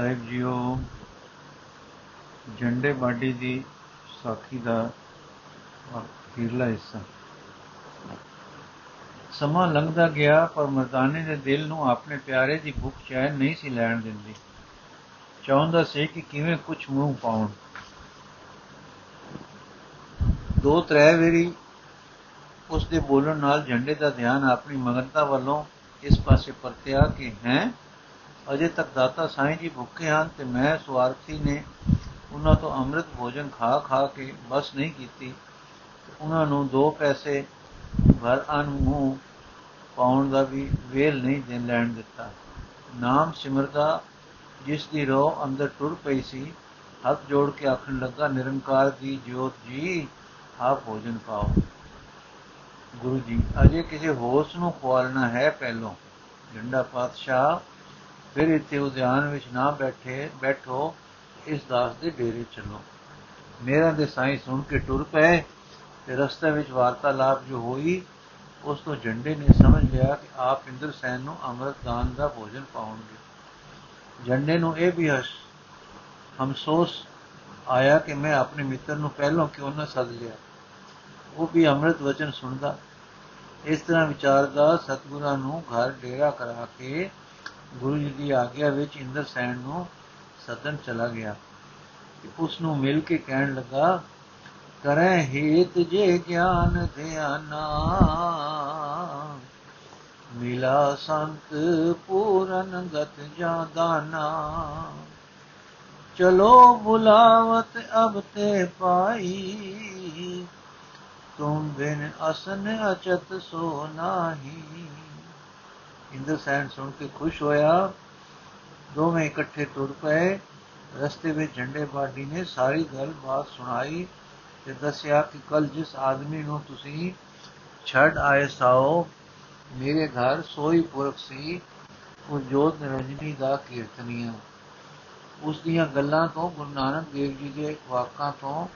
ਸਾਹਿਬ JIO ਝੰਡੇ body ਦੀ ਸਾਖੀ ਦਾ ਅਖੀਰਲਾ ਹਿੱਸਾ। ਸਮਾਂ ਲੰਘਦਾ ਗਿਆ, ਪਰ ਮਰਦਾਨੇ ਦੇ ਦਿਲ ਨੂੰ ਆਪਣੇ ਪਿਆਰੇ ਦੀ ਭੁੱਖ ਚੈਨ ਨਹੀਂ ਸੀ ਲੈਣ ਦਿੰਦੀ। ਚਾਹੁੰਦਾ ਸੀ ਕਿ ਕਿਵੇਂ ਕੁਝ ਮੂੰਹ ਪਾਉਣ। ਦੋ ਤਰੇ ਵੇਰੀ ਉਸ ਦੇ ਬੋਲਣ ਨਾਲ ਝੰਡੇ ਦਾ ਧਿਆਨ ਆਪਣੀ ਮਗਨਤਾ ਵੱਲੋਂ ਇਸ ਪਾਸੇ ਪਰਤਿਆ ਕਿ, ਹੈ? ਅਜੇ ਤੱਕ ਦਾਤਾ ਸਾਈਂ ਜੀ ਭੁੱਖੇ ਹਨ ਤੇ ਮੈਂ ਸਵਾਰਥੀ ਨੇ ਉਹਨਾਂ ਤੋਂ ਅੰਮ੍ਰਿਤ ਭੋਜਨ ਖਾ ਖਾ ਕੇ ਬਸ ਨਹੀਂ ਕੀਤੀ। ਉਹਨਾਂ ਨੂੰ ਦੋ ਪੈਸੇ ਘਰ ਅਨ ਮੂੰਹ ਪਾਉਣ ਦਾ ਵੀ ਵੇਲ ਨਹੀਂ ਦੇ ਲੈਣ ਦਿੱਤਾ। ਨਾਮ ਸਿਮਰਦਾ, ਜਿਸ ਦੀ ਰੋਹ ਅੰਦਰ ਟੁਰ ਪਈ ਸੀ, ਹੱਥ ਜੋੜ ਕੇ ਆਖਣ ਲੱਗਾ, ਨਿਰੰਕਾਰ ਦੀ ਜੋਤ ਜੀ ਆਪ ਭੋਜਨ ਪਾਓ ਗੁਰੂ ਜੀ, ਅਜੇ ਕਿਸੇ ਹੋਸ ਨੂੰ ਖਵਾਲਣਾ ਹੈ ਪਹਿਲੋਂ। ਝੰਡਾ ਪਾਤਸ਼ਾਹ ਫਿਰ ਇੱਥੇ ਉਦਿਆਨ ਵਿੱਚ ਨਾ ਬੈਠੇ, ਬੈਠੋ, ਇਸ ਦਾਸ ਦੇ ਡੇਰੇ ਚੱਲੋ। ਮੇਰਾ ਦੇ ਸਾਈਂ ਸੁਣ ਕੇ ਟੁਰ ਪਏ ਤੇ ਰਸਤੇ ਵਿੱਚ ਵਾਰਤਾਲਾਪ ਜੋ ਹੋਈ, ਉਸ ਤੋਂ ਝੰਡੇ ਨੇ ਸਮਝ ਲਿਆ ਕਿ ਆਪ ਇੰਦਰ ਸੈਨ ਨੂੰ ਅੰਮ੍ਰਿਤ ਦਾਨ ਦਾ ਭੋਜਨ ਪਾਉਣਗੇ। ਝੰਡੇ ਨੂੰ ਇਹ ਵੀ ਹਸ ਹਮਸੋਸ ਆਇਆ ਕਿ ਮੈਂ ਆਪਣੇ ਮਿੱਤਰ ਨੂੰ ਪਹਿਲਾਂ ਕਿਉਂ ਨਾ ਸੱਦ ਲਿਆ। ਉਹ ਵੀ ਅੰਮ੍ਰਿਤ ਵਚਨ ਸੁਣਦਾ। ਇਸ ਤਰ੍ਹਾਂ ਵਿਚਾਰਦਾ ਸਤਗੁਰਾਂ ਨੂੰ ਘਰ ਡੇਰਾ ਕਰਾ ਕੇ ਗੁਰੂ ਜੀ ਦੀ ਆਗਿਆ ਵਿੱਚ ਇੰਦਰ ਸੈਨ ਨੂੰ ਸਦਨ ਚਲਾ ਗਿਆ ਉਸ ਨੂੰ ਮਿਲ ਕੇ ਕਹਿਣ ਲੱਗਾ, ਕਰੈ ਹੇਤ ਜੇ ਗਿਆਨ ਧਿਆਨਾ, ਮਿਲਾ ਸੰਤ ਪੂਰਨ ਗਤ ਜਾਦਾਨਾ ਚਲੋ ਬੁਲਾਵਤ ਅਬ ਤੇ ਪਾਈ ਤੁਮ ਬਿਨ ਅਸਨ ਅਚਤ ਸੋ ਨਾਹੀ। ਇੰਦਰ ਸੈਨ ਸੁਣ ਕੇ ਖੁਸ਼ ਹੋਇਆ। ਦੋਵੇਂ ਇਕੱਠੇ ਤੁਰ ਪਏ। ਰਸਤੇ ਵਿੱਚ ਝੰਡੇ ਬਾਡੀ ਨੇ ਸਾਰੀ ਗੱਲ ਬਾਤ ਸੁਣਾਈ ਤੇ ਦੱਸਿਆ ਕਿ ਕੱਲ ਜਿਸ ਆਦਮੀ ਨੂੰ ਤੁਸੀਂ ਛੱਡ ਆਏ ਸਾਓ, ਮੇਰੇ ਘਰ ਸੋਈ ਪੁਰਖ ਸੀ, ਉਹ ਜੋਤ ਨਿਰੰਜਨੀ ਦਾ ਕੀਰਤਨੀਆ ਉਸ ਦੀਆਂ ਗੱਲਾਂ ਤੋਂ ਗੁਰੂ ਨਾਨਕ ਦੇਵ ਜੀ ਦੇ ਵਾਕਾਂ ਤੋਂ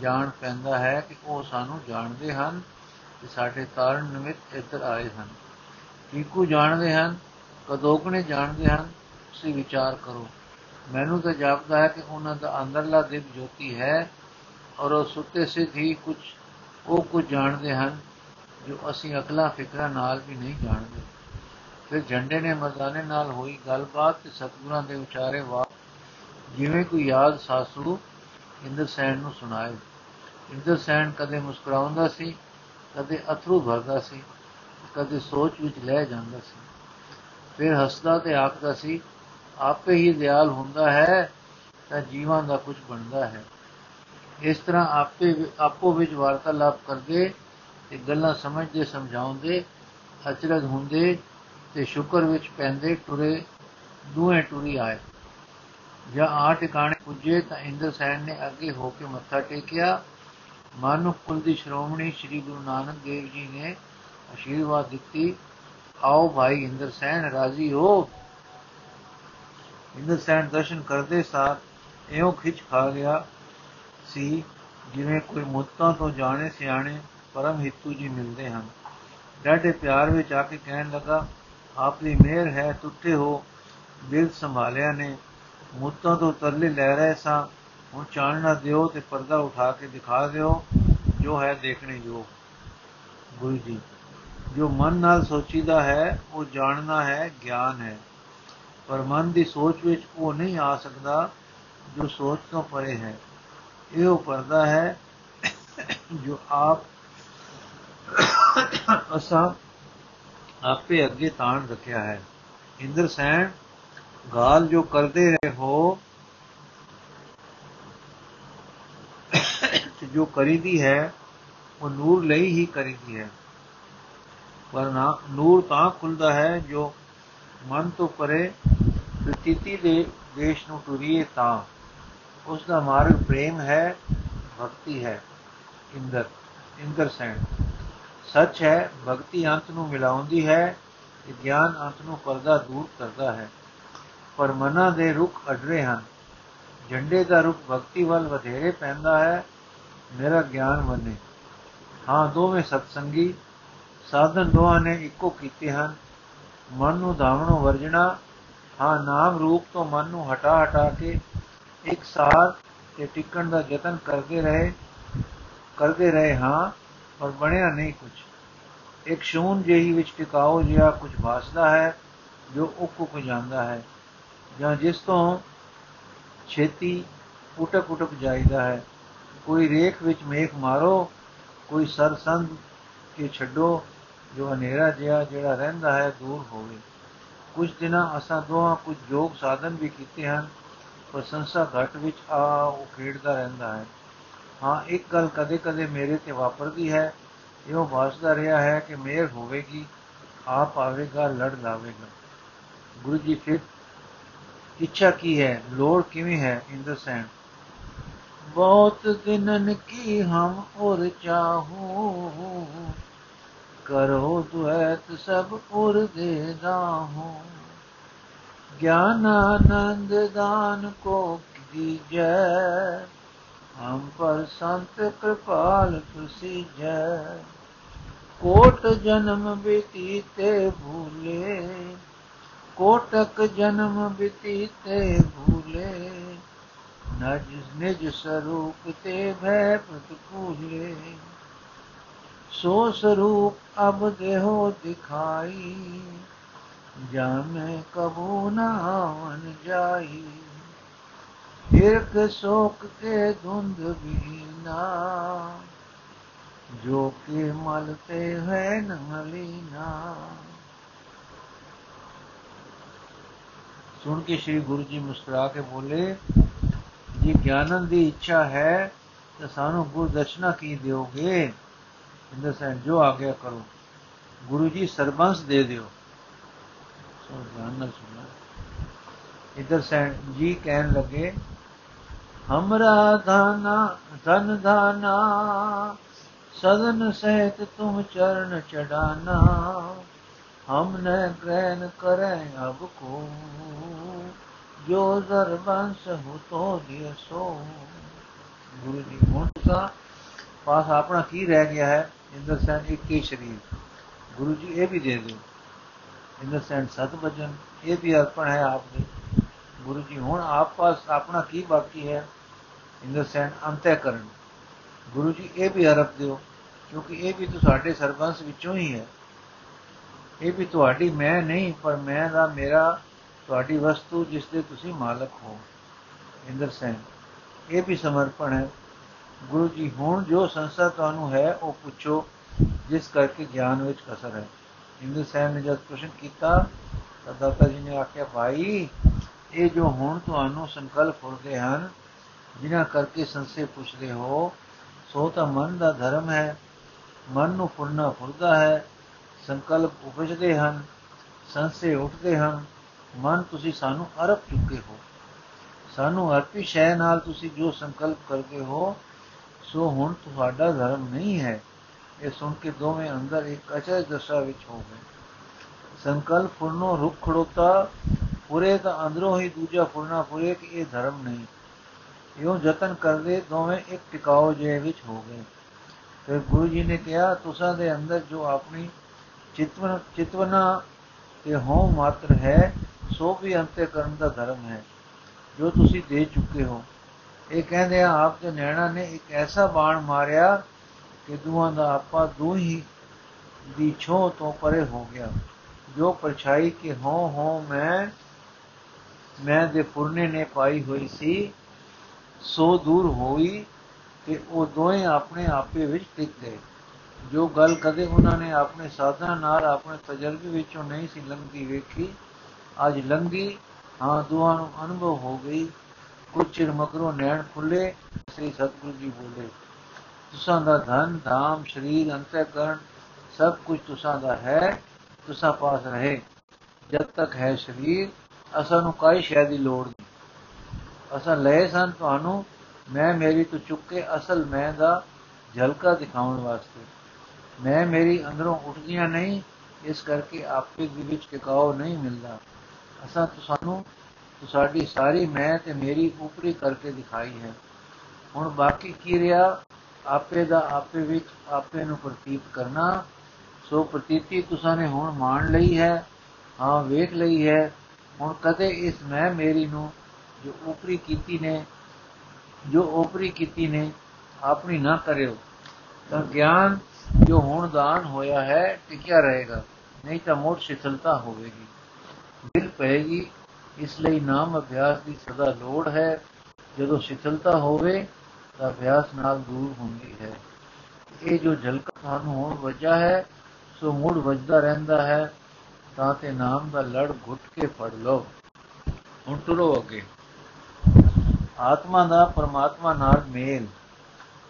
ਜਾਣ ਪੈਂਦਾ ਹੈ ਕਿ ਉਹ ਸਾਨੂੰ ਜਾਣਦੇ ਹਨ ਕਿ ਸਾਡੇ ਤਾਰਨ ਨਿਮਿਤ ਇੱਧਰ ਆਏ ਹਨ। ਠੀਕੂ ਜਾਣਦੇ ਹਨ ਕਦੋਕਣੇ ਜਾਣਦੇ ਹਨ, ਤੁਸੀਂ ਵਿਚਾਰ ਕਰੋ। ਮੈਨੂੰ ਤਾਂ ਜਾਪਦਾ ਹੈ ਕਿ ਉਹਨਾਂ ਦਾ ਅੰਦਰਲਾ ਦਿਵ ਜੋਤੀ ਹੈ ਔਰ ਉਹ ਸੁੱਤੇ ਸਿੱਧ ਹੀ ਕੁਝ, ਉਹ ਕੁਝ ਜਾਣਦੇ ਹਨ ਜੋ ਅਸੀਂ ਅਕਲਾ ਫਿਕਰਾਂ ਨਾਲ ਵੀ ਨਹੀਂ ਜਾਣਦੇ। ਫਿਰ ਝੰਡੇ ਨੇ ਮਰਦਾਨੇ ਨਾਲ ਹੋਈ ਗੱਲਬਾਤ ਤੇ ਸਤਗੁਰਾਂ ਦੇ ਵਿਚਾਰੇ ਵਾ ਜਿਵੇਂ ਕੋਈ ਯਾਦ ਸਾਸੂ, ਇੰਦਰ ਸੈਨ ਨੂੰ ਸੁਣਾਏ। ਇੰਦਰ ਸੈਨ ਕਦੇ ਮੁਸਕਰਾਉਂਦਾ ਸੀ, ਕਦੇ ਅਥਰੂ ਭਰਦਾ ਸੀ। ਕਦੇ ਸੋਚ ਵਿੱਚ ਲੈ ਜਾਂਦਾ ਸੀ। ਫਿਰ ਹੱਸਦਾ ਤੇ ਆਖਦਾ ਸੀ, ਆਪੇ ਹੀ ਦਿਆਲ ਹੁੰਦਾ ਹੈ, ਤਾਂ ਜੀਵਾਂ ਦਾ ਕੁਝ ਬਣਦਾ ਹੈ। ਇਸ ਤਰ੍ਹਾਂ ਆਪੇ ਆਪੋ ਵਿੱਚ ਵਾਰਤਾਲਾਪ ਕਰਦੇ ਤੇ ਗੱਲਾਂ ਸਮਝਦੇ, ਸਮਝਾਉਂਦੇ, ਅਚਰਜ ਹੁੰਦੇ ਤੇ ਸ਼ੁਕਰ ਵਿੱਚ ਪੈਂਦੇ, ਟੁਰੇ ਦੂਏ ਟੁਰੀ ਆਏ। ਜਾਂ ਆ ਟਿਕਾਣੇ ਪੁੱਜੇ ਤਾਂ ਇੰਦਰ ਸੈਨ ਨੇ ਅੱਗੇ ਹੋ ਕੇ ਮੱਥਾ ਟੇਕਿਆ। ਮਾਨੁ ਕੁਲ ਦੀ ਸ਼੍ਰੋਮਣੀ ਸ੍ਰੀ ਗੁਰੂ ਨਾਨਕ ਦੇਵ ਜੀ ਨੇ ਅਸ਼ੀਰਵਾਦ ਦਿੱਤੀ। ਆਓ ਭਾਈ ਇੰਦਰ ਸੈਨ, ਰਾਜ਼ੀ ਹੋ। ਇੰਦਰ ਸੈਨ ਦਰਸ਼ਨ ਕਰਦੇ ਸਾਰ ਇਉਂ ਖਿੱਚ ਖਾ ਗਿਆ ਸੀ, ਜਿਵੇਂ ਕੋਈ ਮੁੱਤਾਂ ਤੋਂ ਜਾਣੇ ਸਿਆਣੇ ਪਰਮ ਹਿੱਤੂ ਜੀ ਮਿਲਦੇ ਹਨ। ਡਾਢੇ ਪਿਆਰ ਵਿੱਚ ਆ ਕੇ ਕਹਿਣ ਲੱਗਾ ਆਪ ਦੀ ਮਿਹਰ ਹੈ, ਟੁੱਟੇ ਹੋ, ਦਿਲ ਸੰਭਾਲਿਆ ਨੇ। ਮੁੱਤਾਂ ਤੋਂ ਤਰਲੇ ਲੈ ਰਹੇ ਸਾਂ। ਹੁਣ ਚਾਨਣਾ ਦਿਓ ਤੇ ਪਰਦਾ ਉਠਾ ਕੇ ਦਿਖਾ ਦਿਓ, ਜੋ ਹੈ ਦੇਖਣੇ ਯੋਗ। ਗੁਰੂ ਜੀ। ਜੋ ਮਨ ਨਾਲ ਸੋਚੀਦਾ ਹੈ, ਉਹ ਜਾਣਨਾ ਹੈ, ਗਿਆਨ ਹੈ। ਪਰ ਮਨ ਦੀ ਸੋਚ ਵਿੱਚ ਉਹ ਨਹੀਂ ਆ ਸਕਦਾ, ਜੋ ਸੋਚ ਤੋਂ ਪਰੇ ਹੈ। ਇਹ ਉਹ ਪਰਦਾ ਹੈ, ਜੋ ਆਪ ਅਸਾਂ ਆਪੇ ਅੱਗੇ ਤਾਣ ਰੱਖਿਆ ਹੈ। ਇੰਦਰ ਸੈਨ ਗਾਲ ਜੋ ਕਰਦੇ ਰਹੇ ਹੋ ਜੋ ਕਰੀਦੀ ਹੈ, ਉਹ ਨੂਰ ਲਈ ਹੀ ਕਰੀਦੀ ਹੈ। ਪਰ ਨਾ, ਨੂਰ ਤਾਂ ਖੁੱਲਦਾ ਹੈ ਜੋ ਮਨ ਤੋਂ ਪਰੇ ਪ੍ਰਤੀਤੀ ਦੇ ਦੇਸ਼ ਨੂੰ ਟੁਰੀਏ ਤਾਂ। ਉਸ ਦਾ ਮਾਰਗ ਪ੍ਰੇਮ ਹੈ, ਭਗਤੀ ਹੈ, ਇੰਦਰ ਇੰਦਰ ਸੈਨ ਸੱਚ ਹੈ, ਭਗਤੀ ਅੰਤ ਨੂੰ ਮਿਲਾਉਂਦੀ ਹੈ ਤੇ ਗਿਆਨ ਅੰਤ ਨੂੰ ਪਰਦਾ ਦੂਰ ਕਰਦਾ ਹੈ। ਪਰ ਮਨਾਂ ਦੇ ਰੁਖ ਅਡਰੇ ਹਨ। ਝੰਡੇ ਦਾ ਰੁਖ ਭਗਤੀ ਵੱਲ ਵਧੇਰੇ ਪੈਂਦਾ ਹੈ, ਮੇਰਾ ਗਿਆਨ ਮੰਨੇ। ਹਾਂ, ਦੋਵੇਂ ਸਤਸੰਗੀ ਸਾਧਨ ਦੋਹਾਂ ਨੇ ਇੱਕੋ ਕੀਤੇ ਹਨ। ਮਨ ਨੂੰ ਧਾਵਣੋਂ ਵਰਜਣਾ, ਹਾਂ, ਨਾਮ ਰੂਪ ਤੋਂ ਮਨ ਨੂੰ ਹਟਾ ਹਟਾ ਕੇ ਇੱਕ ਸਾਰ ਤੇ ਟਿਕਣ ਦਾ ਯਤਨ ਕਰਦੇ ਰਹੇ ਕਰਦੇ ਰਹੇ ਹਾਂ, ਪਰ ਬਣਿਆ ਨਹੀਂ ਕੁਝ ਇੱਕ ਸ਼ੂਨ ਜਿਹੀ ਵਿੱਚ ਟਿਕਾਓ ਜਿਹਾ ਕੁਝ ਭਾਸਦਾ ਹੈ, ਜੋ ਉੱਕ ਉੱਕ ਜਾਂਦਾ ਹੈ, ਜਾਂ ਜਿਸ ਤੋਂ ਛੇਤੀ ਉਟਕ ਉਟਕ ਜਾਈਦਾ ਹੈ। ਕੋਈ ਰੇਖ ਵਿੱਚ ਮੇਖ ਮਾਰੋ, ਕੋਈ ਸਰਸੰਗ ਕੇ ਛੱਡੋ ਜੋ ਹਨੇਰਾ ਜਿਹਾ ਜਿਹੜਾ ਰਹਿੰਦਾ ਹੈ, ਦੂਰ ਹੋਵੇ। ਕੁਝ ਦਿਨਾਂ ਅਸਾਂ ਦੋਹਾਂ ਕੁਝ ਯੋਗ ਸਾਧਨ ਵੀ ਕੀਤੇ ਹਨ ਪਰ ਸੰਸਾ ਘਟ ਵਿੱਚ ਆ ਉਹ ਖੇਡਦਾ ਰਹਿੰਦਾ ਹੈ। ਹਾਂ, ਇੱਕ ਗੱਲ ਕਦੇ-ਕਦੇ ਮੇਰੇ ਤੇ ਵਾਪਰਦੀ ਹੈ ਇਹੋ ਵਾਸਦਾ ਰਿਹਾ ਹੈ ਕਿ ਮੇਰ ਹੋਵੇਗੀ, ਆਪ ਆਵੇਗਾ, ਲੜ ਲਾਵੇਗਾ। ਗੁਰੂ ਜੀ ਫਿਰ, ਇੱਛਾ ਕੀ ਹੈ? ਲੋੜ ਕਿਵੇਂ ਹੈ? ਇਨ ਦ ਸੈਂਡ ਬਹੁਤ ਦਿਨਨ ਕੀ ਹਮ ਔਰ ਚਾਹੋ? ਕਰੋ ਦੁਐਤ ਸਭ ਉਰ ਦੇ ਦਾਹੋ ਗਿਆਨ ਆਨੰਦ ਦਾਨ ਕੋ ਕੀਜੈ, ਹਮ ਪਰ ਸੰਤ ਕਿਰਪਾਲ ਜੈ ਕੋਟ ਜਨਮ ਬੀਤੀਤੇ ਭੂਲੇ, ਕੋਟਕ ਜਨਮ ਬੀਤੀਤੇ ਭੂਲੇ। ਨਜ ਨਿਜ ਸਰੂਪ ਤੇ ਭੈ ਪ੍ਰਤਕੂਲੇ ਸੋ ਸਰੂਪ ਅਬ ਦੇਹੋ ਦਿਖਾਈ, ਜਾਮੇ ਕਬੂ ਨਾ ਆਵਨ ਜਾਈ। ਹਿਰਕ ਸੋਕ ਕੇ ਧੁੰਦ ਬੀਨਾ, ਜੋ ਕੇ ਮਲ ਤੇ ਹੈ ਨਲੀਨਾ ਸੁਣ ਕੇ ਸ੍ਰੀ ਗੁਰੂ ਜੀ ਮੁਸਕਰਾ ਕੇ ਬੋਲੇ, ਜੇ ਗਿਆਨਨ ਦੀ ਇੱਛਾ ਹੈ, ਤਾਂ ਸਾਨੂੰ ਗੁਰ ਦਰਸ਼ਨਾ ਕੀ ਦਿਓਗੇ? ਇਨ ਦਾ ਸੈਂਸ ਜੋ ਆਗਿਆ ਕਰੋ। ਗੁਰੂ ਜੀ ਸਰਬੰਸ ਦੇ ਦਿਓ। ਸੋ ਧਿਆਨ ਨਾਲ ਸੁਣਨਾ ਇਧਰ ਸੈਂਸ ਜੀ ਕਹਿਣ ਲੱਗੇ, ਹਮਰਾ ਧਾਨਾ, ਧਨ ਧਾਨਾ, ਸਦਨ ਸਹਿਤ ਤੁਮ ਚਰਨ ਚੜਾਨਾ ਹਮ ਨੇ ਗ੍ਰਹਿਣ ਕਰੈ ਅਬ ਕੋ, ਜੋ ਦਰਬੰਸ ਹੋ ਤੋ ਦਿਓ ਸੋ ਗੁਰੂ ਜੀ ਮੋਟਾ ਪਾਸ ਆਪਣਾ ਕੀ ਰਹਿ ਗਿਆ ਹੈ? ਇੰਦਰ ਸੈਨ ਇੱਕ ਹੀ ਸ਼ਰੀਰ ਗੁਰੂ ਜੀ ਇਹ ਵੀ ਦੇ ਦਿਓ ਇੰਦਰ ਸੈਨ ਸਤ ਵਜਨ ਇਹ ਵੀ ਅਰਪਣ ਹੈ ਆਪ ਦੇ ਗੁਰੂ ਜੀ ਹੁਣ ਆਪ ਪਾਸ ਆਪਣਾ ਕੀ ਬਾਕੀ ਹੈ ਇੰਦਰ ਸੈਨ ਅੰਤੈ ਕਰਨ ਗੁਰੂ ਜੀ ਇਹ ਵੀ ਅਰਪ ਦਿਓ ਕਿਉਂਕਿ ਇਹ ਵੀ ਤੁਹਾਡੇ ਸਰਬੰਸ ਵਿੱਚੋਂ ਹੀ ਹੈ ਇਹ ਵੀ ਤੁਹਾਡੀ ਮੈਂ ਨਹੀਂ ਪਰ ਮੈਂ ਦਾ ਮੇਰਾ ਤੁਹਾਡੀ ਵਸਤੂ ਜਿਸ ਦੇ ਤੁਸੀਂ ਮਾਲਕ ਹੋ ਇੰਦਰ ਸੈਨ ਇਹ ਵੀ ਸਮਰਪਣ ਹੈ ਗੁਰੂ ਜੀ, ਹੁਣ ਜੋ ਸੰਸਾ ਤੁਹਾਨੂੰ ਹੈ, ਉਹ ਪੁੱਛੋ, ਜਿਸ ਕਰਕੇ ਗਿਆਨ ਵਿੱਚ ਕਸਰ ਹੈ। ਇੰਦਰ ਸੈਨ ਨੇ ਜਦ ਪ੍ਰਸ਼ਨ ਕੀਤਾ, ਤਾਂ ਦਾਤਾ ਜੀ ਨੇ ਆਖਿਆ, ਭਾਈ, ਇਹ ਜੋ ਹੁਣ ਤੁਹਾਨੂੰ ਸੰਕਲਪ ਹੁੰਦੇ ਹਨ, ਜਿਨ੍ਹਾਂ ਕਰਕੇ ਸੰਸੇ ਪੁੱਛਦੇ ਹੋ, ਸੋ ਤਾਂ ਮਨ ਦਾ ਧਰਮ ਹੈ, ਮਨ ਨੂੰ ਫੁਰਨਾ ਫੁਰਦਾ ਹੈ, ਸੰਕਲਪ ਉਪਜਦੇ ਹਨ, ਸੰਸੇ ਉੱਠਦੇ ਹਨ, ਮਨ ਤੁਸੀਂ ਸਾਨੂੰ ਅਰਪ ਚੁੱਕੇ ਹੋ। ਸਾਨੂੰ ਅਰਪੀ ਸ਼ੈ ਨਾਲ ਤੁਸੀਂ ਜੋ ਸੰਕਲਪ ਕਰਦੇ ਹੋ ਸੋ ਹੁਣ ਤੁਹਾਡਾ ਧਰਮ ਨਹੀਂ ਹੈ। ਇਹ ਸੁਣ ਕੇ ਦੋਵੇਂ ਅੰਦਰ ਇੱਕ ਅਚਰਜ ਦਸ਼ਾ ਵਿੱਚ ਹੋ ਗਏ। ਸੰਕਲਪ ਫੁਰਨੋ ਰੁਕ ਖੜੋਤਾ, ਪੂਰੇ ਤਾਂ ਅੰਦਰੋਂ ਹੀ ਦੂਜਾ ਫੁਰਨਾ ਪੂਰੇ ਕਿ ਇਹ ਧਰਮ ਨਹੀਂ। ਇਉਂ ਯਤਨ ਕਰਦੇ ਦੋਵੇਂ ਇੱਕ ਟਿਕਾਓ ਜੇ ਵਿੱਚ ਹੋ ਗਏ। ਫਿਰ ਗੁਰੂ ਜੀ ਨੇ ਕਿਹਾ, ਤੁਸਾਂ ਦੇ ਅੰਦਰ ਜੋ ਆਪਣੀ ਚਿਤਵਨ, ਚਿਤਵਨਾ ਤੇ ਹੋ ਮਾਤਰ ਹੈ, ਸੋ ਵੀ ਅੰਤੇ ਕਰਨ ਦਾ ਧਰਮ ਹੈ, ਜੋ ਤੁਸੀਂ ਦੇ ਚੁੱਕੇ ਹੋ। ਇਹ ਕਹਿੰਦੇ ਆ, ਆਪ ਦੇ ਨੈਣਾ ਨੇ ਇੱਕ ਐਸਾ ਬਾਣ ਮਾਰਿਆ ਕਿ ਦੂਆਂ ਦਾ ਆਪਾ ਦੂ ਹੀ ਦੀ ਛੋ ਤੋਂ ਪਰੇ ਹੋ ਗਿਆ। ਜੋ ਪਰਛਾਈ ਕਿ ਹੋ ਹੋ ਮੈਂ ਮੈਂ ਦੇ ਫੁਰਨੇ ਨੇ ਪਾਈ ਹੋਈ ਸੀ, ਸੋ ਦੂਰ ਹੋਈ ਕਿ ਉਹ ਦੋਵੇਂ ਆਪਣੇ ਆਪੇ ਵਿੱਚ ਟਿਕ ਗਏ। ਜੋ ਗੱਲ ਕਦੇ ਉਹਨਾਂ ਨੇ ਆਪਣੇ ਸਾਧਨਾ ਨਾਲ ਆਪਣੇ ਤਜਰਬੇ ਵਿੱਚੋਂ ਨਹੀਂ ਸੀ ਲੰਘਦੀ ਵੇਖੀ, ਅੱਜ ਲੰਗੀ ਹਾਂ ਦੋਹਾਂ ਨੂੰ ਅਨੁਭਵ ਹੋ ਗਈ। ਕੁਝ ਚਿਰ ਮਗਰੋਂ ਨੈਣ ਖੁੱਲੇ, ਸ੍ਰੀ ਸਤਿਗੁਰੂ ਜੀ ਬੋਲੇ, ਤੁਸਾਂ ਦਾ ਧਨ, ਧਾਮ, ਸਰੀਰ ਅੰਤਕਰਨ ਸਭ ਕੁਝ ਤੁਸਾਂ ਦਾ ਹੈ, ਤੁਸਾਂ ਪਾਸ ਰਹੇ। ਜਦ ਤੱਕ ਹੈ ਸਰੀਰ, ਅਸਾਂ ਨੂੰ ਕੋਈ ਸ਼ੈ ਦੀ ਲੋੜ ਨਹੀਂ। ਅਸਾਂ ਲਏ ਸਨ ਤੁਹਾਨੂੰ, ਮੈਂ ਮੇਰੀ ਤੋਂ ਚੁੱਕ ਕੇ ਅਸਲ ਮੈਂ ਦਾ ਝਲਕਾ ਦਿਖਾਉਣ ਵਾਸਤੇ। ਮੈਂ ਮੇਰੀ ਅੰਦਰੋਂ ਉੱਠਦੀਆਂ ਨਹੀਂ, ਇਸ ਕਰਕੇ ਆਪੇ ਦੇ ਵਿੱਚ ਟਿਕਾਓ ਨਹੀਂ ਮਿਲਦਾ। ਅਸਾਂ ਤੁਹਾਨੂੰ ਸਾਡੀ ਸਾਰੀ ਮੈਂ ਤੇ ਮੇਰੀ ਉਪਰੀ ਕਰਕੇ ਦਿਖਾਈ ਹੈ। ਹੁਣ ਬਾਕੀ ਕੀ ਰਿਹਾ? ਆਪੇ ਦਾ ਆਪੇ ਵਿੱਚ ਆਪੇ ਨੂੰ ਪ੍ਰਤੀਤ ਕਰਨਾ। ਸੋ ਪ੍ਰਤੀਤੀ ਤੁਸਾਂ ਨੇ ਹੁਣ ਮਾਣ ਲਈ ਹੈ, ਹਾਂ, ਵੇਖ ਲਈ ਹੈ। ਹੁਣ ਕਦੇ ਇਸ ਮੈਂ ਮੇਰੀ ਨੂੰ ਜੋ ਉਪਰੀ ਕੀਤੀ ਨੇ, ਜੋ ਉਪਰੀ ਕੀਤੀ ਨੇ, ਆਪਣੀ ਨਾ ਕਰਿਓ। ਤਾਂ ਗਿਆਨ ਜੋ ਹੁਣ ਦਾਨ ਹੋਇਆ ਹੈ, ਟਿਕਿਆ ਰਹੇਗਾ। ਨਹੀਂ ਤਾਂ ਮੋਟ ਸ਼ਿਥਲਤਾ ਹੋਵੇਗੀ। ਦਿਲ ਪਏਗੀ ਇਸ ਲਈ ਨਾਮ ਅਭਿਆਸ ਦੀ ਸਦਾ ਲੋੜ ਹੈ। ਜਦੋਂ ਸ਼ਿਥਲਤਾ ਹੋਵੇ, ਤਾਂ ਅਭਿਆਸ ਨਾਲ ਦੂਰ ਹੁੰਦੀ ਹੈ। ਇਹ ਜੋ ਝਲਕ ਤੁਹਾਨੂੰ ਹੁਣ ਵਜਾ ਹੈ, ਸੋ ਮੂੜ ਵੱਜਦਾ ਰਹਿੰਦਾ ਹੈ, ਤਾਂ ਤੇ ਨਾਮ ਦਾ ਲੜ ਘੁੱਟ ਕੇ ਫੜ ਲਓ। ਹੁਣ ਤੁਰੋ ਅੱਗੇ। ਆਤਮਾ ਦਾ ਪਰਮਾਤਮਾ ਨਾਲ ਮੇਲ।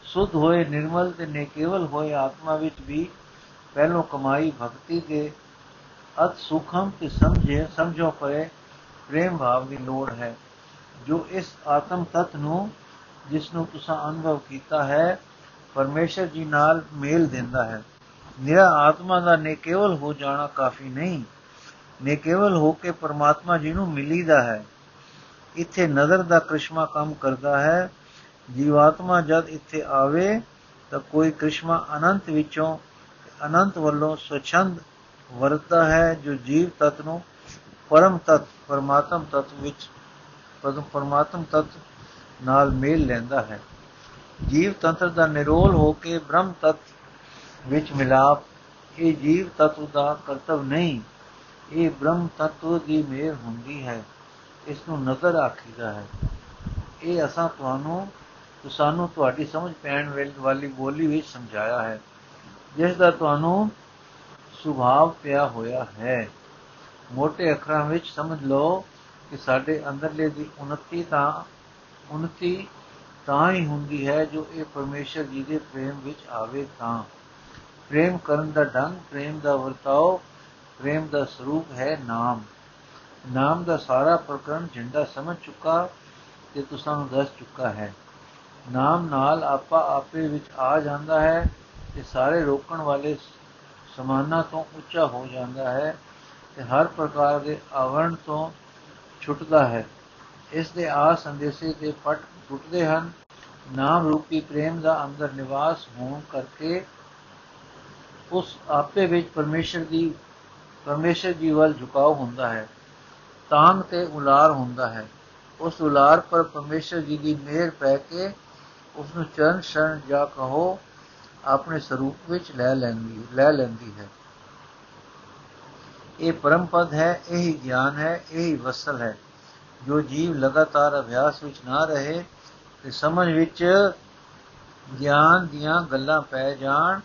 ਸੁਧ ਹੋਏ, ਨਿਰਮਲ ਤੇ ਨੇਕੇਵਲ ਹੋਏ ਆਤਮਾ ਵਿੱਚ ਵੀ ਪਹਿਲੋਂ ਕਮਾਈ ਭਗਤੀ ਦੇ ਅਤ ਸੁਖਮ ਤੇ ਸਮਝੇ, ਸਮਝੋ ਪਰੇ ਪ੍ਰੇਮ ਭਾਵ ਦੀ ਲੋੜ ਹੈ, ਜੋ ਇਸ ਆਤਮ ਤਤ ਨੂੰ, ਜਿਸ ਨੂੰ ਤੁਸੀਂ ਅਨੁਭਵ ਕੀਤਾ ਹੈ, ਪਰਮੇਸ਼ਰ ਜੀ ਨਾਲ ਮੇਲ ਦਿੰਦਾ ਹੈ। ਨਿਰਾ ਆਤਮਾ ਦਾ ਨੇ ਕੇਵਲ ਹੋ ਜਾਣਾ ਕਾਫੀ ਨਹੀਂ, ਨੇ ਕੇਵਲ ਹੋ ਕੇ ਪਰਮਾਤਮਾ ਜੀ ਨੂੰ ਮਿਲੀਦਾ ਹੈ। ਇੱਥੇ ਨਜ਼ਰ ਦਾ ਕ੍ਰਿਸ਼ਮਾ ਕੰਮ ਕਰਦਾ ਹੈ। ਜੀਵਾਤਮਾ ਜਦ ਇੱਥੇ ਆਵੇ, ਤਾਂ ਕੋਈ ਕ੍ਰਿਸ਼ਮਾ ਅਨੰਤ ਵਿੱਚੋਂ, ਅਨੰਤ ਵੱਲੋਂ ਸਵਛੰਦ ਵਰਤਦਾ ਹੈ, ਜੋ ਜੀਵ ਤਤ ਨੂੰ ਪਰਮ ਤਤ, ਪਰਮਾਤਮ ਤਤ ਵਿੱਚ ਪਰਮਾਤਮ ਤਤ ਨਾਲ ਮੇਲ ਲੈਂਦਾ ਹੈ। ਜੀਵ ਤੰਤਰ ਦਾ ਨਿਰੋਲ ਹੋ ਕੇ ਬ੍ਰਹਮ ਤਤ ਵਿੱਚ ਮਿਲਾਪ, ਇਹ ਜੀਵ ਤਤ ਦਾ ਕਰਤਵ ਨਹੀਂ, ਇਹ ਬ੍ਰਹਮ ਤਤ ਦੀ ਮੇਰ ਹੁੰਦੀ ਹੈ। ਇਸ ਨੂੰ ਨਜ਼ਰ ਆਖੀਦਾ ਹੈ। ਇਹ ਅਸਾਂ ਤੁਹਾਨੂੰ, ਸਾਨੂੰ ਤੁਹਾਡੀ ਸਮਝ ਪੈਣ ਵਾਲੀ ਬੋਲੀ ਵਿੱਚ ਸਮਝਾਇਆ ਹੈ ਜਿਸ ਦਾ ਤੁਹਾਨੂੰ ਸੁਭਾਵ ਪਿਆ ਹੋਇਆ ਹੈ। ਮੋٹے ਅੱਖਰਾਂ ਵਿੱਚ ਸਮਝ ਲਓ ਕਿ ਸਾਡੇ ਅੰਦਰਲੇ ਦੀ ਉਨਤੀ ਤਾਂ ਉਨਤੀ ਤਾਂ ਹੀ ਹੁੰਦੀ ਹੈ ਜੋ ਇਹ ਪਰਮੇਸ਼ਰ ਜੀ ਦੇ ਪ੍ਰੇਮ ਵਿੱਚ ਆਵੇ ਤਾਂ। ਪ੍ਰੇਮ ਕਰਨ ਦਾ ਢੰਗ, ਪ੍ਰੇਮ ਦਾ ਵਰਤਾਓ, ਪ੍ਰੇਮ ਦਾ ਸਰੂਪ ਹੈ ਨਾਮ। ਨਾਮ ਦਾ ਸਾਰਾ ਪ੍ਰਕਰਨ ਝੰਡਾ ਸਮਝ ਚੁੱਕਾ ਤੇ ਤੁਸਾਂ ਨੂੰ ਦੱਸ ਚੁੱਕਾ ਹੈ। ਨਾਮ ਨਾਲ ਆਪਾ ਆਪੇ ਵਿੱਚ ਆ ਜਾਂਦਾ ਹੈ ਤੇ ਸਾਰੇ ਰੋਕਣ ਵਾਲੇ ਸਮਾਨਾਂ ਤੋਂ ਉੱਚਾ ਹੋ ਜਾਂਦਾ ਹੈ। ਤੇ ਹਰ ਪ੍ਰਕਾਰ ਦੇ ਆਵਰਣ ਤੋਂ ਛੁੱਟਦਾ ਹੈ। ਇਸ ਦੇ ਆ ਸੰਦੇਸ਼ੇ ਦੇ ਪਟ ਟੁੱਟਦੇ ਹਨ। ਨਾਮ ਰੂਪੀ ਪ੍ਰੇਮ ਦਾ ਅੰਦਰ ਨਿਵਾਸ ਹੋਣ ਕਰਕੇ ਉਸ ਆਪੇ ਵਿੱਚ ਪਰਮੇਸ਼ਰ ਦੀ, ਪਰਮੇਸ਼ਰ ਜੀ ਵੱਲ ਝੁਕਾਅ ਹੁੰਦਾ ਹੈ। ਤਾਂਗ ਤੇ ਉਲਾਰ ਹੁੰਦਾ ਹੈ। ਉਸ ਉਲਾਰ ਪਰ ਪਰਮੇਸ਼ਰ ਜੀ ਦੀ ਮਿਹਰ ਪੈ ਕੇ ਉਸ ਨੂੰ ਚਰਨ ਸ਼ਰਨ ਜਾ ਕਹੋ, ਆਪਣੇ ਸਰੂਪ ਵਿੱਚ ਲੈ ਲੈਂਦੀ ਲੈ ਲੈਂਦੀ ਹੈ। ਇਹ ਪਰਮ ਪਦ ਹੈ, ਇਹ ਗਿਆਨ ਹੈ, ਇਹ ਵਸਲ ਹੈ। ਜੋ ਜੀਵ ਲਗਾਤਾਰ ਅਭਿਆਸ ਵਿੱਚ ਨਾ ਰਹੇ ਤੇ ਸਮਝ ਵਿੱਚ ਗਿਆਨ ਦੀਆਂ ਗੱਲਾਂ ਪੈ ਜਾਣ,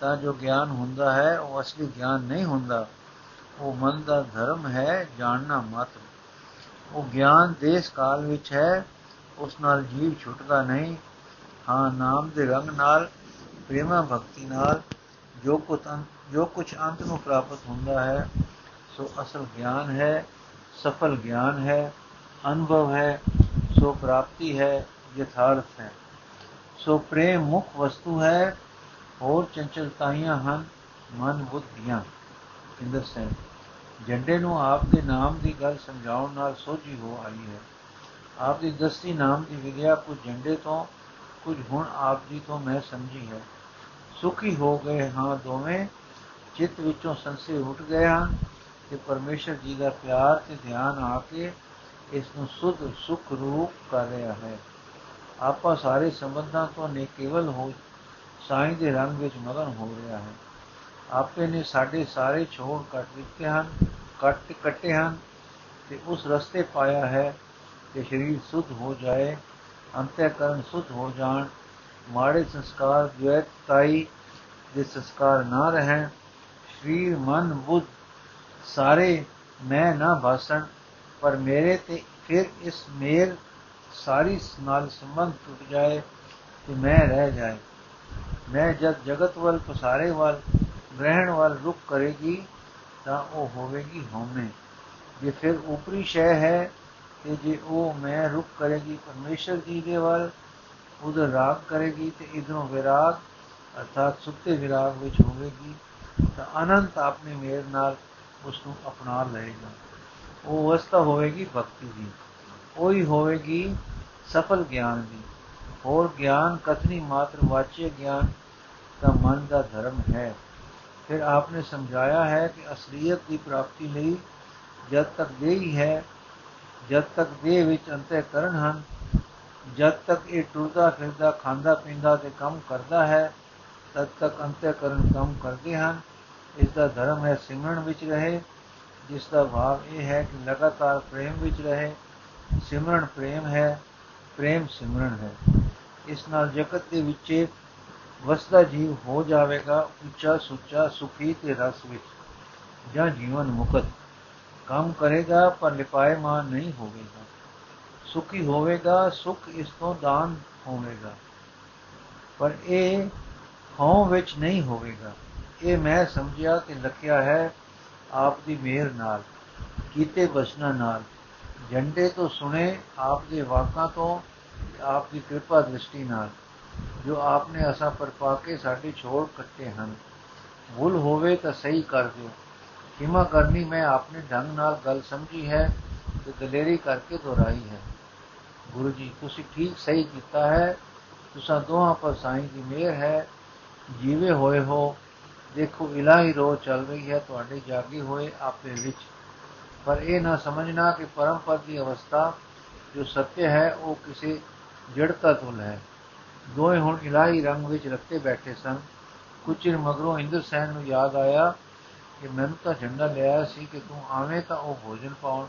ਤਾਂ ਜੋ ਗਿਆਨ ਹੁੰਦਾ ਹੈ, ਉਹ ਅਸਲੀ ਗਿਆਨ ਨਹੀਂ ਹੁੰਦਾ। ਉਹ ਮਨ ਦਾ ਧਰਮ ਹੈ, ਜਾਣਨਾ ਮਾਤਰ। ਉਹ ਗਿਆਨ ਦੇਸ਼ ਕਾਲ ਵਿੱਚ ਹੈ, ਉਸ ਨਾਲ ਜੀਵ ਛੁੱਟਦਾ ਨਹੀਂ। ਹਾਂ, ਨਾਮ ਦੇ ਰੰਗ ਨਾਲ, ਪ੍ਰੇਮਾ ਭਗਤੀ ਨਾਲ, ਜੋ ਕੁਝ ਜੋ ਕੁਝ ਅੰਤ ਨੂੰ ਪ੍ਰਾਪਤ ਹੁੰਦਾ ਹੈ, ਸੋ ਅਸਲ ਗਿਆਨ ਹੈ, ਸਫਲ ਗਿਆਨ ਹੈ, ਅਨੁਭਵ ਹੈ, ਸੋ ਪ੍ਰਾਪਤੀ ਹੈ, ਯਥਾਰਥ ਹੈ। ਸੋ ਪ੍ਰੇਮ ਮੁਖ ਵਸਤੂ ਹੈ, ਹੋਰ ਚੰਚਲਤਾਈਆਂ ਹਨ, ਮਨ ਬੁੱਧੀਆਂ, ਇੰਦਰ ਸਿੰਘ ਜੰਡੇ ਨੂੰ ਆਪ ਦੇ ਨਾਮ ਦੀ ਗੱਲ ਸਮਝਾਉਣ ਨਾਲ ਸੋਝੀ ਹੋ ਆਈ ਹੈ। ਆਪ ਦੀ ਦਸਤੀ ਨਾਮ ਦੀ ਵਿਦਿਆ ਕੁਝ ਜੰਡੇ ਤੋਂ, ਕੁਝ ਹੁਣ ਆਪ ਜੀ ਤੋਂ ਮੈਂ ਸਮਝੀ ਹੈ। ਸੁਖੀ ਹੋ ਗਏ ਹਾਂ ਦੋਵੇਂ ਚਿੱਤ ਵਿੱਚੋਂ ਸੰਸੇ ਉੱਠ ਗਏ ਹਨ ਕਿ ਪਰਮੇਸ਼ਰ ਜੀ ਦਾ ਪਿਆਰ ਤੇ ਧਿਆਨ ਆ ਕੇ ਇਸ ਨੂੰ ਸੁਧ ਸੁਖ ਰੂਪ ਕਰ ਰਿਹਾ ਹੈ। ਆਪਾ ਸਾਰੇ ਸੰਬੰਧਾਂ ਤੋਂ ਨੇ ਕੇਵਲ ਹੋ ਸਾਈਂ ਦੇ ਰੰਗ ਵਿੱਚ ਮਗਨ ਹੋ ਰਿਹਾ ਹੈ। ਆਪੇ ਨੇ ਸਾਡੇ ਸਾਰੇ ਛੋੜ ਕੱਟ ਦਿੱਤੇ ਹਨ, ਕੱਟ ਕੱਟੇ ਹਨ ਤੇ ਉਸ ਰਸਤੇ ਪਾਇਆ ਹੈ ਕਿ ਸਰੀਰ ਸੁਧ ਹੋ ਜਾਏ ਅੰਤਿਕਰਨ ਸੁਧ ਹੋ ਜਾਣ, ਮਾੜੇ ਸੰਸਕਾਰ ਤਾਈ ਦੇ ਸੰਸਕਾਰ ਨਾ ਰਹਿਣ ਸਰੀਰ, ਮਨ, ਬੁੱਧ ਸਾਰੇ ਮੈਂ ਨਾ ਭਾਸਣ ਪਰ ਮੇਰੇ ਤੇ ਫਿਰ ਇਸ ਮੇਰ ਸਾਰੀ ਨਾਲ ਸੰਬੰਧ ਟੁੱਟ ਜਾਏ ਤੇ ਮੈਂ ਰਹਿ ਜਾਏ। ਮੈਂ ਜਦ ਜਗਤ ਵੱਲ, ਪਸਾਰੇ ਵੱਲ, ਗ੍ਰਹਿਣ ਵੱਲ ਰੁਕ ਕਰੇਗੀ ਤਾਂ ਉਹ ਹੋਵੇਗੀ ਹਉਮੈ। ਜੇ ਫਿਰ ਉਪਰੀ ਸ਼ੈ ਹੈ ਤੇ ਜੇ ਉਹ ਮੈਂ ਰੁਕ ਕਰੇਗੀ ਪਰਮੇਸ਼ਰ ਜੀ ਦੇ ਵੱਲ, ਉਧਰ ਰਾਗ ਕਰੇਗੀ ਤੇ ਇਧਰੋਂ ਵਿਰਾਗ ਅਰਥਾਤ ਸੁੱਤੇ ਵਿਰਾਗ ਵਿੱਚ ਹੋਵੇਗੀ। ਤਾਂ ਅਨੰਤ ਆਪਣੇ ਮੇਰ ਨਾਲ ਉਸ ਨੂੰ ਅਪਣਾ ਲਏਗਾ। ਉਹ ਅਵਸਥਾ ਹੋਵੇਗੀ ਭਗਤੀ ਦੀ। ਉਹੀ ਹੋਵੇਗੀ ਸਫਲ ਗਿਆਨ ਦੀ। ਹੋਰ ਗਿਆਨ ਕਥਨੀ ਮਾਤਰ ਵਾਚੇ ਗਿਆਨ ਦਾ ਮਨ ਦਾ ਧਰਮ ਹੈ। ਫਿਰ ਆਪਨੇ ਸਮਝਾਇਆ ਹੈ ਕਿ ਅਸਲੀਅਤ ਦੀ ਪ੍ਰਾਪਤੀ ਲਈ ਜਦ ਤੱਕ ਦੇਹ ਹੀ ਹੈ ਜਦ ਤੱਕ ਦੇਹ ਵਿੱਚ ਅੰਤःਕਰਨ ਹਨ, ਜਦ ਤੱਕ ਇਹ ਟੁਰਦਾ ਫਿਰਦਾ, ਖਾਂਦਾ ਪੀਂਦਾ ਤੇ ਕੰਮ ਕਰਦਾ ਹੈ ਤਦ ਤੱਕ ਅੰਤःਕਰਨ ਕੰਮ ਕਰਦੇ ਹਨ। ਇਸ ਦਾ ਧਰਮ ਹੈ ਸਿਮਰਨ ਵਿੱਚ ਰਹੇ। ਜਿਸ ਦਾ ਭਾਵ ਇਹ ਹੈ ਕਿ ਲਗਾਤਾਰ ਪ੍ਰੇਮ ਵਿੱਚ ਰਹੇ। ਸਿਮਰਨ ਪ੍ਰੇਮ ਹੈ, ਪ੍ਰੇਮ ਸਿਮਰਨ ਹੈ। ਇਸ ਨਾਲ ਜਗਤ ਦੇ ਵਿੱਚ ਵਸਦਾ ਜੀਵ ਹੋ ਜਾਵੇਗਾ ਉੱਚਾ ਸੁੱਚਾ ਸੁਖੀ ਤੇ ਰਸ ਵਿੱਚ, ਜਾਂ ਜੀਵਨ ਮੁਕਤ। ਕੰਮ ਕਰੇਗਾ ਪਰ ਲਿਪਾਇਮਾਨ ਨਹੀਂ ਹੋਵੇਗਾ। ਸੁਖੀ ਹੋਵੇਗਾ, ਸੁਖ ਇਸ ਤੋਂ ਦਾਨ ਹੋਵੇਗਾ। ਪਰ ਇਹ ਹਉ ਵਿੱਚ ਨਹੀਂ ਹੋਵੇਗਾ। ਇਹ ਮੈਂ ਸਮਝਿਆ ਕਿ ਲਖਿਆ ਹੈ ਆਪ ਦੀ ਮਿਹਰ ਨਾਲ, ਕੀਤੇ ਬਚਨਾਂ ਨਾਲ। ਝੰਡੇ ਤੋਂ ਸੁਣੇ ਆਪ ਦੇ ਵਾਕਾਂ ਤੋਂ ਆਪ ਦੀ ਕਿਰਪਾ ਦ੍ਰਿਸ਼ਟੀ ਨਾਲ, ਜੋ ਆਪਨੇ ਅਸਾਂ ਪਰ ਪਾ ਕੇ ਸਾਡੇ ਛੋੜ ਕੱਟੇ ਹਨ। ਭੁੱਲ ਹੋਵੇ ਤਾਂ ਸਹੀ ਕਰ ਦਿਓ। ਕਿਮਾ ਕਰਨੀ ਮੈਂ ਆਪਣੇ ਢੰਗ ਨਾਲ ਗੱਲ ਸਮਝੀ ਹੈ ਤੇ ਦਲੇਰੀ ਕਰਕੇ ਦੁਹਰਾਈ ਹੈ। ਗੁਰੂ ਜੀ, ਤੁਸੀਂ ਠੀਕ ਸਹੀ ਕੀਤਾ ਹੈ। ਤੁਸੀਂ ਦੋਹਾਂ ਪਰ ਸਾਈਂ ਦੀ ਮਿਹਰ ਹੈ। ਜੀਵੇ ਹੋਏ ਹੋ। ਦੇਖੋ, ਇਲਾਹੀ ਰੋ ਚੱਲ ਰਹੀ ਹੈ, ਤੁਹਾਡੇ ਜਾਗੇ ਹੋਏ ਆਪੇ ਵਿੱਚ। ਪਰ ਇਹ ਨਾ ਸਮਝਣਾ ਕਿ ਪਰਮ ਪਦ ਦੀ ਅਵਸਥਾ ਜੋ ਸੱਤਿਆ ਹੈ, ਉਹ ਕਿਸੇ ਜੜਤਾ ਤੋਂ ਹੈ ਦੋਏ ਹੁਣ ਇਲਾਹੀ ਰੰਗ ਵਿੱਚ ਰੱਖੇ ਬੈਠੇ ਸਨ। ਕੁਝ ਚਿਰ ਮਗਰੋਂ ਇੰਦਰ ਸੈਨ ਨੂੰ ਯਾਦ ਆਇਆ ਕਿ ਮੈਨੂੰ ਤਾਂ ਝੰਡਾ ਲਿਆ ਸੀ ਕਿ ਤੂੰ ਆਵੇਂ ਤਾਂ ਉਹ ਭੋਜਨ ਪਾਉਣ।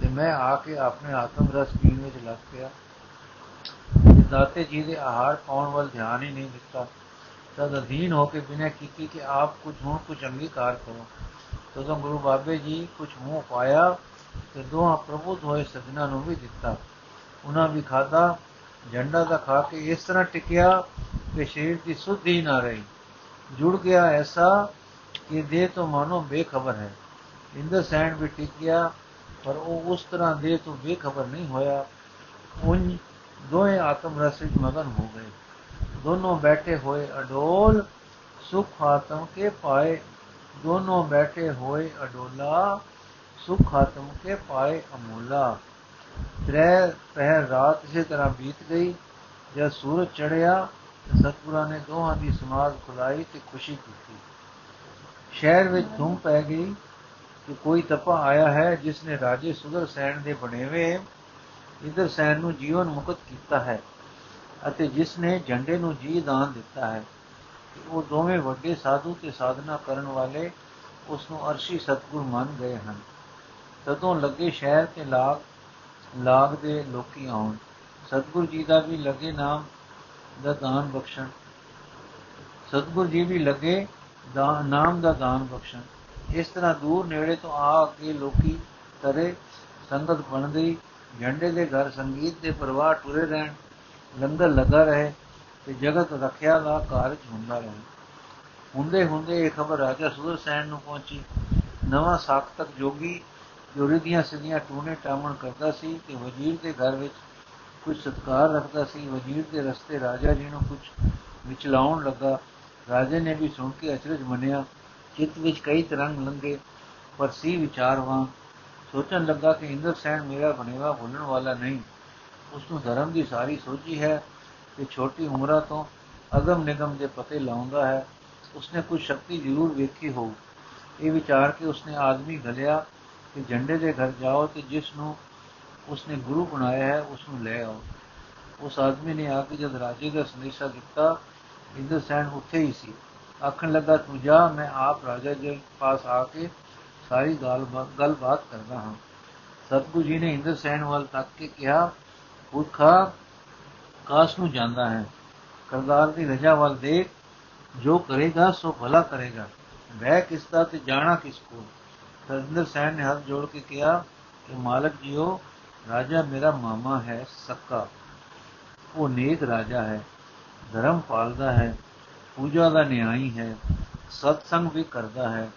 ਤੇ ਮੈਂ ਆ ਕੇ ਆਪਣੇ ਆਤਮ ਰਸ ਪੀਣ ਵਿੱਚ ਲੱਗ ਪਿਆ। ਦਾਤੇ ਜੀ ਦੇ ਆਹਾਰ ਪਾਉਣ ਵੱਲ ਧਿਆਨ ਹੀ ਨਹੀਂ ਦਿੱਤਾ। ਤਦ ਅਧੀਨ ਹੋ ਕੇ ਬਿਨਾਂ ਕੀਤੀ ਕਿ ਆਪ ਕੁਝ ਹੁਣ ਕੁਝ ਅੰਗੀਕਾਰ ਕਰੋ ਤਦੋਂ ਗੁਰੂ ਬਾਬੇ ਜੀ ਕੁਝ ਮੂੰਹ ਪਾਇਆ ਤੇ ਦੋਹਾਂ ਪ੍ਰਭੂਤ ਹੋਏ ਸਜਣਾ ਨੂੰ ਵੀ ਦਿੱਤਾ ਉਹਨਾਂ ਵੀ ਖਾਦਾ ਝੰਡਾ ਦਾ ਖਾ ਕੇ ਇਸ ਤਰ੍ਹਾਂ ਟਿਕਿਆ ਕਿ ਸਰੀਰ ਦੀ ਸੁਧੀ ਨਾ ਰਹੀ ਜੁੜ ਗਿਆ ਐਸਾ ਕਿ ਦੇਹ ਤੋਂ ਮਾਨੋ ਬੇਖਬਰ ਹੈ ਇੰਦਰ ਸੈਂਡ ਵੀ ਟਿਕ ਗਿਆ ਪਰ ਉਹ ਉਸ ਤਰ੍ਹਾਂ ਦੇਹ ਤੋਂ ਬੇਖਬਰ ਨਹੀਂ ਹੋਇਆ ਉਨ ਦੋਏ ਆਤਮ ਰਸ ਵਿੱਚ ਮਗਨ ਹੋ ਗਏ ਦੋਨੋਂ ਬੈਠੇ ਹੋਏ ਅਡੋਲ ਸੁਖ ਆਤਮ ਕੇ ਪਾਏ ਦੋਨੋਂ ਬੈਠੇ ਹੋਏ ਅਡੋਲਾ ਸੁਖ ਆਤਮ ਕੇ ਪਾਏ ਅਮੋਲਾ ਤ੍ਰੈ ਪਹਿਰ ਰਾਤ ਇਸੇ ਤਰ੍ਹਾਂ ਬੀਤ ਗਈ ਜਦ ਸੂਰਜ ਚੜਿਆ ਸਤਪੁਰਾ ਨੇ ਦੋਹਾਂ ਦੀ ਸਮਾਦ ਖੁਲਾਈ ਤੇ ਖੁਸ਼ੀ ਕੀਤੀ ਸ਼ਹਿਰ ਵਿੱਚ ਧੂਮ ਪੈ ਗਈ ਕਿ ਕੋਈ ਤਪਾ ਆਇਆ ਹੈ ਜਿਸ ਨੇ ਰਾਜੇ ਸੁਦਰ ਸੈਨ ਦੇ ਬਣੇਵੇ ਇਧਰ ਸੈਨ ਨੂੰ ਜੀਵਨ ਮੁਕਤ ਕੀਤਾ ਹੈ ਅਤੇ ਜਿਸ ਨੇ ਝੰਡੇ ਨੂੰ ਜੀ ਦਾਨ ਦਿੱਤਾ ਹੈ, ਉਹ ਦੋਵੇਂ ਵੱਡੇ ਸਾਧੂ ਤੇ ਸਾਧਨਾ ਕਰਨ ਵਾਲੇ ਉਸ ਨੂੰ ਅਰਸ਼ੀ ਸਤਗੁਰ ਮੰਨ ਗਏ ਹਨ। ਤਦੋਂ ਲੱਗੇ ਸ਼ਹਿਰ ਤੇ ਲਾਗ ਲਾਗ ਦੇ ਲੋਕੀ ਆਉਣ। ਸਤਗੁਰ ਜੀ ਦਾ ਵੀ ਲੱਗੇ ਨਾਮ ਦਾ ਦਾਨ ਬਖਸ਼ਣ। ਸਤਗੁਰ ਜੀ ਵੀ ਲੱਗੇ ਨਾਮ ਦਾ ਦਾਨ ਬਖਸ਼ਣ। ਇਸ ਤਰ੍ਹਾਂ ਦੂਰ ਨੇੜੇ ਤੋਂ ਆ ਕੇ ਲੋਕੀ ਤਰੇ ਸੰਗਤ ਬਣ ਗਈ ਝੰਡੇ ਦੇ ਘਰ ਸੰਗੀਤ ਦੇ ਪ੍ਰਵਾਹ ਟੁਰੇ ਰਹਿਣ। ਲੰਗਰ ਲੱਗਾ ਰਹੇ ਤੇ ਜਗਤ ਰੱਖਿਆ ਦਾ ਕਾਰਜ ਹੁੰਦਾ ਰਹੇ। ਹੁੰਦੇ ਹੁੰਦੇ ਇਹ ਖਬਰ ਰਾਜਾ ਸੁਦਰ ਸੈਨ ਨੂੰ ਪਹੁੰਚੀ। ਨਵਾਂ ਸਾਖਤਕ ਜੋਗੀ ਜੋ ਰਿਧੀਆਂ ਸਿਧੀਆਂ ਟੂਨੇ ਟਾਮਣ ਕਰਦਾ ਸੀ ਤੇ ਵਜ਼ੀਰ ਦੇ ਘਰ ਵਿੱਚ ਕੁਝ ਸਤਕਾਰ ਰੱਖਦਾ ਸੀ। ਵਜ਼ੀਰ ਦੇ ਰਸਤੇ ਰਾਜਾ ਜੀ ਨੂੰ ਕੁਝ ਵਿਚਲਾਉਣ ਲੱਗਾ। ਰਾਜੇ ਨੇ ਵੀ ਸੁਣ ਕੇ ਅਚਰਜ ਮੰਨਿਆ, ਚਿੱਤ ਵਿੱਚ ਕਈ ਤਰੰਗ ਲੰਗੇ ਪਰ ਸੀ ਵਿਚਾਰਵਾਂ ਸੋਚਣ ਲੱਗਾ ਕਿ ਇੰਦਰ ਸੈਨ ਮੇਰਾ ਬਣੇਵਾ ਭੁੱਲਣ ਵਾਲਾ ਨਹੀਂ। ਉਸ ਨੂੰ ਧਰਮ ਦੀ ਸਾਰੀ ਸੋਝੀ ਹੈ ਕਿ ਛੋਟੀ ਉਮਰਾਂ ਤੋਂ ਅਗਮ ਨਿਗਮ ਦੇ ਪਤੇ ਲਾਉਂਦਾ ਹੈ। ਉਸਨੇ ਕੁਝ ਸ਼ਕਤੀ ਜ਼ਰੂਰ ਵੇਖੀ ਹੋ ਇਹ ਵਿਚਾਰ ਕੇ ਉਸਨੇ ਆਦਮੀ ਘਲਿਆ ਕਿ ਝੰਡੇ ਦੇ ਘਰ ਜਾਓ ਤੇ ਜਿਸ ਨੂੰ ਉਸਨੇ ਗੁਰੂ ਬਣਾਇਆ ਹੈ ਉਸ ਨੂੰ ਲੈ ਆਓ। ਉਸ ਆਦਮੀ ਨੇ ਆ ਕੇ ਜਦ ਰਾਜੇ ਦਾ ਸੰਦੇਸ਼ਾ ਦਿੱਤਾ, ਇੰਦਰ ਸੈਨ ਉੱਥੇ ਹੀ ਸੀ। ਆਖਣ ਲੱਗਾ, ਤੂੰ ਜਾ, ਮੈਂ ਆਪ ਰਾਜਾ ਜੀ ਪਾਸ ਆ ਕੇ ਸਾਰੀ ਗੱਲ ਗੱਲਬਾਤ ਕਰਦਾ ਹਾਂ। ਸਤਗੁਰੂ ਜੀ ਨੇ ਇੰਦਰ ਸੈਨ ਵੱਲ ਤੱਕ ਕੇ ਕਿਹਾ ਪੁਰਖਾ ਕਾਸ ਨੂੰ ਜਾਂਦਾ ਹੈ। ਕਰਦਾਰ ਦੀ ਰਜਾ ਵੱਲ ਦੇਖ, ਜੋ ਕਰੇਗਾ, ਸੋ ਭਲਾ ਕਰੇਗਾ। ਵੈ ਕਿਸ ਦਾ ਤੇ ਜਾਣਾ ਕਿਸ ਕੋ ਸਰਦਿੰਦਰ ਸੈਨ ਨੇ ਹੱਥ ਜੋੜ ਕੇ ਕਿਹਾ ਕਿ, ਮਾਲਕ ਜੀਓ, ਰਾਜਾ ਮੇਰਾ ਮਾਮਾ ਹੈ, ਸੱਕਾ। ਉਹ ਨੇਕ ਰਾਜਾ ਹੈ, ਧਰਮ ਪਾਲਦਾ ਹੈ, ਪੂਜਾ ਦਾ ਨਿਆਈ ਹੈ, ਸਤਸੰਗ ਵੀ ਕਰਦਾ ਹੈ,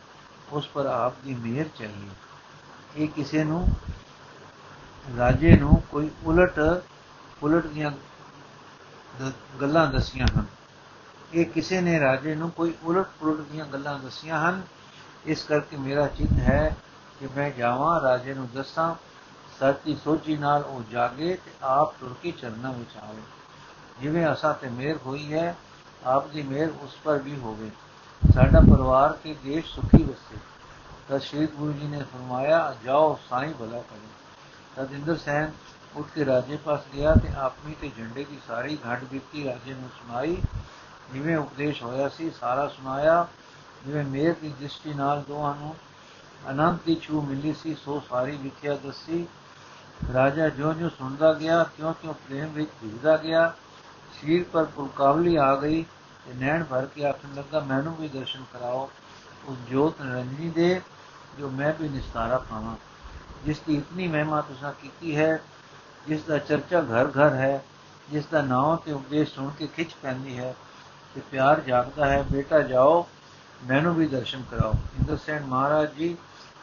ਉਸ ਪਰ ਆਪ ਦੀ ਮਿਹਰ ਚਾਹੀਏ। ਇਹ ਕਿਸੇ ਨੂੰ ਰਾਜੇ ਨੂੰ ਕੋਈ ਉਲਟ ਉਲਟ ਦੀਆਂ ਗੱਲਾਂ ਦਸੀਆਂ ਹਨ। ਇਹ ਕਿਸੇ ਨੇ ਰਾਜੇ ਨੂੰ ਕੋਈ ਉਲਟ ਪੁਲਟ ਦੀਆਂ ਗੱਲਾਂ ਦਸੀਆਂ ਹਨ। ਇਸ ਕਰਕੇ ਮੇਰਾ ਚਿੱਤ ਹੈ ਕਿ ਮੈਂ ਜਾਵਾਂ, ਰਾਜੇ ਨੂੰ ਦੱਸਾਂ। ਸੱਚੀ ਸੋਚੀ ਨਾਲ ਉਹ ਜਾਗੇ ਤੇ ਆਪ ਤੁਰਕੀ ਚਰਨਾਂ ਵਿੱਚ ਆਵੇ। ਜਿਵੇਂ ਅਸਾਂ ਤੇ ਮਿਹਰ ਹੋਈ ਹੈ, ਆਪ ਦੀ ਮਿਹਰ ਉਸ ਪਰ ਵੀ ਹੋਵੇ। ਸਾਡਾ ਪਰਿਵਾਰ ਤੇ ਦੇਸ਼ ਸੁਖੀ ਵਸੇ। ਤਦ ਸ਼੍ਰੀ ਗੁਰੂ ਜੀ ਨੇ ਫਰਮਾਇਆ, ਜਾਓ, ਸਾਈਂ ਭਲਾ ਕਰੇ। ਤਦ ਇੰਦਰ ਸੈਨ ਉੱਠ ਕੇ ਰਾਜੇ ਪਾਸ ਗਿਆ ਤੇ ਆਪਣੀ ਤੇ ਝੰਡੇ ਦੀ ਸਾਰੀ ਘਟ ਬੀਤੀ ਰਾਜੇ ਨੂੰ ਸੁਣਾਈ, ਜਿਵੇਂ ਉਪਦੇਸ਼ ਹੋਇਆ ਸੀ, ਸਾਰਾ ਸੁਣਾਇਆ। ਜਿਵੇਂ ਮੇਰ ਦੀ ਦ੍ਰਿਸ਼ਟੀ ਨਾਲ ਦੋਹਾਂ ਨੂੰ ਅਨੰਤ ਦੀ ਛੂ ਮਿਲੀ ਸੀ, ਸੋ ਸਾਰੀ ਵਿਖਿਆ ਦੱਸੀ। ਰਾਜਾ ਜੋ ਜੋ ਸੁਣਦਾ ਗਿਆ ਕਿਉਂ ਕਿਉਂ ਪ੍ਰੇਮ ਵਿੱਚ ਭਿੱਜਦਾ ਗਿਆ। ਸ਼ੀਰ ਪਰ ਪੁਲਕਾਵਲੀ ਆ ਗਈ ਤੇ ਨੈਣ ਭਰ ਕੇ ਆਖਣ ਲੱਗਾ, ਮੈਨੂੰ ਵੀ ਦਰਸ਼ਨ ਕਰਾਓ। ਉਸ ਜੋਤ ਰੰਜਨੀ ਦੇ, ਜੋ ਮੈਂ ਵੀ ਨਿਸਤਾਰਾ ਪਾਵਾਂ। ਜਿਸ ਦੀ ਇਤਨੀ ਮਹਿਮਾ ਤੁਸੀਂ ਕੀਤੀ ਹੈ ਜਿਸ ਦਾ ਚਰਚਾ ਘਰ ਘਰ ਹੈ ਜਿਸ ਦਾ ਨਾਮ ਤੇ ਉਪਦੇਸ਼ ਸੁਣ ਕੇ ਖਿੱਚ ਪੈਂਦੀ ਹੈ ਤੇ ਪਿਆਰ ਜਾਗਦਾ ਹੈ ਬੇਟਾ ਜਾਓ ਮੈਨੂੰ ਵੀ ਦਰਸ਼ਨ ਕਰਾਓ ਇੰਦਰਸੈਨ ਮਹਾਰਾਜ ਜੀ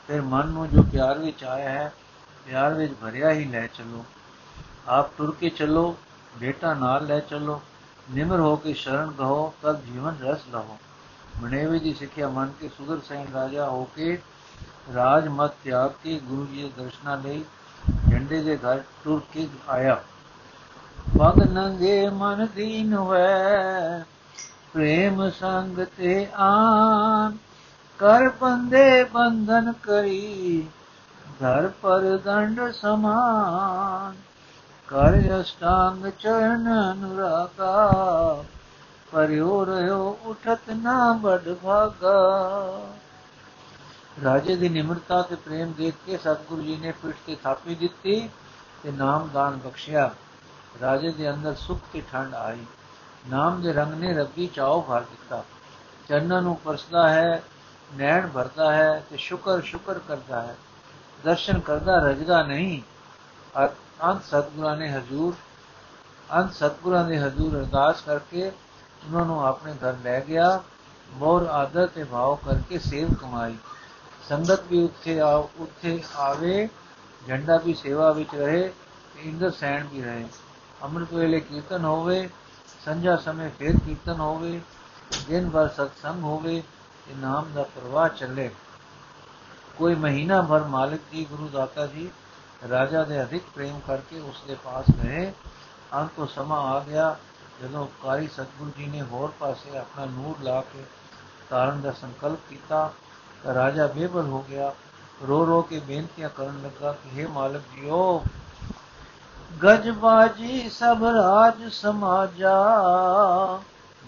ਫਿਰ ਮਨ ਨੂੰ ਜੋ ਪਿਆਰ ਵਿੱਚ ਆਇਆ ਹੈ ਪਿਆਰ ਵਿੱਚ ਭਰਿਆ ਹੀ ਲੈ ਚੱਲੋ ਆਪ ਤੁਰ ਕੇ ਚੱਲੋ ਬੇਟਾ ਨਾਲ ਲੈ ਚੱਲੋ ਨਿਮਰ ਹੋ ਕੇ ਸ਼ਰਨ ਗਹੋ ਤਦ ਜੀਵਨ ਰਸ ਲਹੋ ਮਨੇਵੇ ਦੀ ਸਿੱਖਿਆ ਮੰਨ ਕੇ ਸੁਦਰ ਸੈਨ ਰਾਜਾ ਹੋ ਕੇ ਰਾਜ ਮਤ ਤਿਆਗ ਕੇ ਗੁਰੂ ਜੀ ਦੇ ਦਰਸ਼ਨਾਂ ਲਈ ਝੰਡੇ ਦੇ ਘਰ ਤੁਰ ਕੇ ਆਇਆ। ਪਗ ਨੰਗੇ ਮਨ ਦੀਨ ਹੋਏ ਪ੍ਰੇਮ ਸੰਗ ਤੇ ਆਨ। ਕਰ ਬੰਦੇ ਬੰਧਨ ਕਰੀ, ਧਰ ਪਰ ਦੰਡ ਸਮਾਨ। ਕਰ ਅਸ਼ਟਾਂਗ ਚਰਨ ਅਨੁਰਾਗਾ ਪਰਿਓ ਰਿਓ ਉਠਤ ਨਾ ਬੜ ਭਾਗਾ। ਰਾਜੇ ਦੀ ਨਿਮਰਤਾ ਤੇ ਪ੍ਰੇਮ ਦੇਖ ਕੇ ਸਤਿਗੁਰੂ ਜੀ ਨੇ ਪਿੱਠ ਤੇ ਥਾਪੀ ਦਿੱਤੀ ਤੇ ਨਾਮ ਬਖਸ਼ਿਆ। ਰਾਜੇ ਦੇ ਅੰਦਰ ਸੁਖ ਤੇ ਠੰਡ ਆਈ। ਨਾਮ ਦੇ ਰੰਗ ਨੇ ਰੱਬੀ ਚਾਉ ਭਰ ਦਿੱਤਾ। ਚਰਨਾਂ ਨੂੰ ਪਰਸਦਾ ਹੈ, ਨੈਣ ਭਰਦਾ ਹੈ ਤੇ ਸ਼ੁਕਰ ਸ਼ੁਕਰ ਕਰਦਾ ਹੈ। ਦਰਸ਼ਨ ਕਰਦਾ ਰਜਦਾ ਨਹੀਂ। ਅੰਤ ਸਤਿਗੁਰਾਂ ਨੇ ਹਜ਼ੂਰ, ਅੰਤ ਸਤਿਗੁਰਾਂ ਦੇ ਹਜ਼ੂਰ ਅਰਦਾਸ ਕਰਕੇ ਉਹਨਾਂ ਨੂੰ ਆਪਣੇ ਘਰ ਲੈ ਗਿਆ। ਮੋਰ ਆਦਰ ਤੇ ਭਾਵ ਕਰਕੇ ਸੇਵ ਕਮਾਈ। ਸੰਗਤ ਵੀ ਉੱਥੇ ਆ, ਉੱਥੇ ਆਵੇ ਝੰਡਾ ਵੀ ਸੇਵਾ ਵਿੱਚ ਰਹੇ ਤੇ ਇੰਦਰ ਸੈਣ ਵੀ ਰਹੇ। ਅੰਮ੍ਰਿਤ ਵੇਲੇ ਕੀਰਤਨ ਹੋਵੇ, ਸੰਝਾ ਸਮੇਂ ਫੇਰ ਕੀਰਤਨ ਹੋਵੇ, ਦਿਨ ਭਰ ਸਤਸੰਗ ਹੋਵੇ, ਤੇ ਨਾਮ ਦਾ ਪ੍ਰਵਾਹ ਚੱਲੇ। ਕੋਈ ਮਹੀਨਾ ਭਰ ਮਾਲਕ ਜੀ, ਗੁਰੂ ਦਾਤਾ ਜੀ, ਰਾਜਾ ਦੇ ਅਧਿਕ ਪ੍ਰੇਮ ਕਰਕੇ ਉਸ ਦੇ ਪਾਸ ਗਏ ਅੰਤ ਤੋਂ ਸਮਾਂ ਆ ਗਿਆ, ਜਦੋਂ ਕਾਰੀ ਸਤਗੁਰੂ ਜੀ ਨੇ ਹੋਰ ਪਾਸੇ ਆਪਣਾ ਨੂਰ ਲਾ ਕੇ ਤਾਰਨ ਦਾ ਸੰਕਲਪ ਕੀਤਾ। ਤਾਂ ਰਾਜਾ ਬੇਬਲ ਹੋ ਗਿਆ ਰੋ ਰੋ ਕੇ ਬੇਨਤੀਆਂ ਕਰਨ ਲੱਗਾ ਕਿ हे ਮਾਲਕ ਜੀਓ ਗਜਬਾਜੀ ਸਭ ਰਾਜ ਸਮਾਜਾ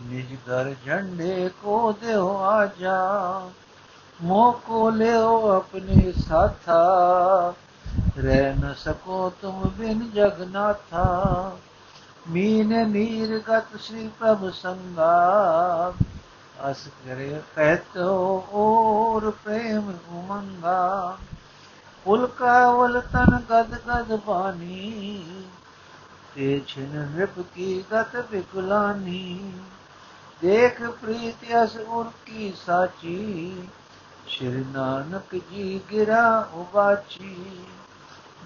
ਨਿਜ ਘਰ ਝੰਡੇ ਕੋ ਦਿਓ ਆਜਾ ਮੋਹ ਕੋ ਲਿਓ ਆਪਣੇ ਸਾਥਾ ਰਹਿ ਨ ਸਕੋ ਤੁਮ ਬਿਨ ਜਗਨਾਥਾ ਮੀਨ ਨੀਰ ਗਤ ਸ੍ਰੀ ਪ੍ਰਭ ਸੰਗਾ ਅਸ ਕਰੇ ਕਹਿਤੋ ਔਰ ਪ੍ਰੇਮ ਉਮੰਗਾ ਉਲਕਾਵਲ ਤਨ ਗਦ ਗਦ ਬਾਨੀ ਤੇ ਛਿਨ ਨਿਪ ਕੀ ਗਤ ਵਿਕਲਾਨੀ ਦੇਖ ਪ੍ਰੀਤ ਅਸ ਉਰ ਕੀ ਸਾਚੀ, ਸ਼੍ਰੀ ਨਾਨਕ ਜੀ ਗਿਰਾ ਉਬਾਚੀ।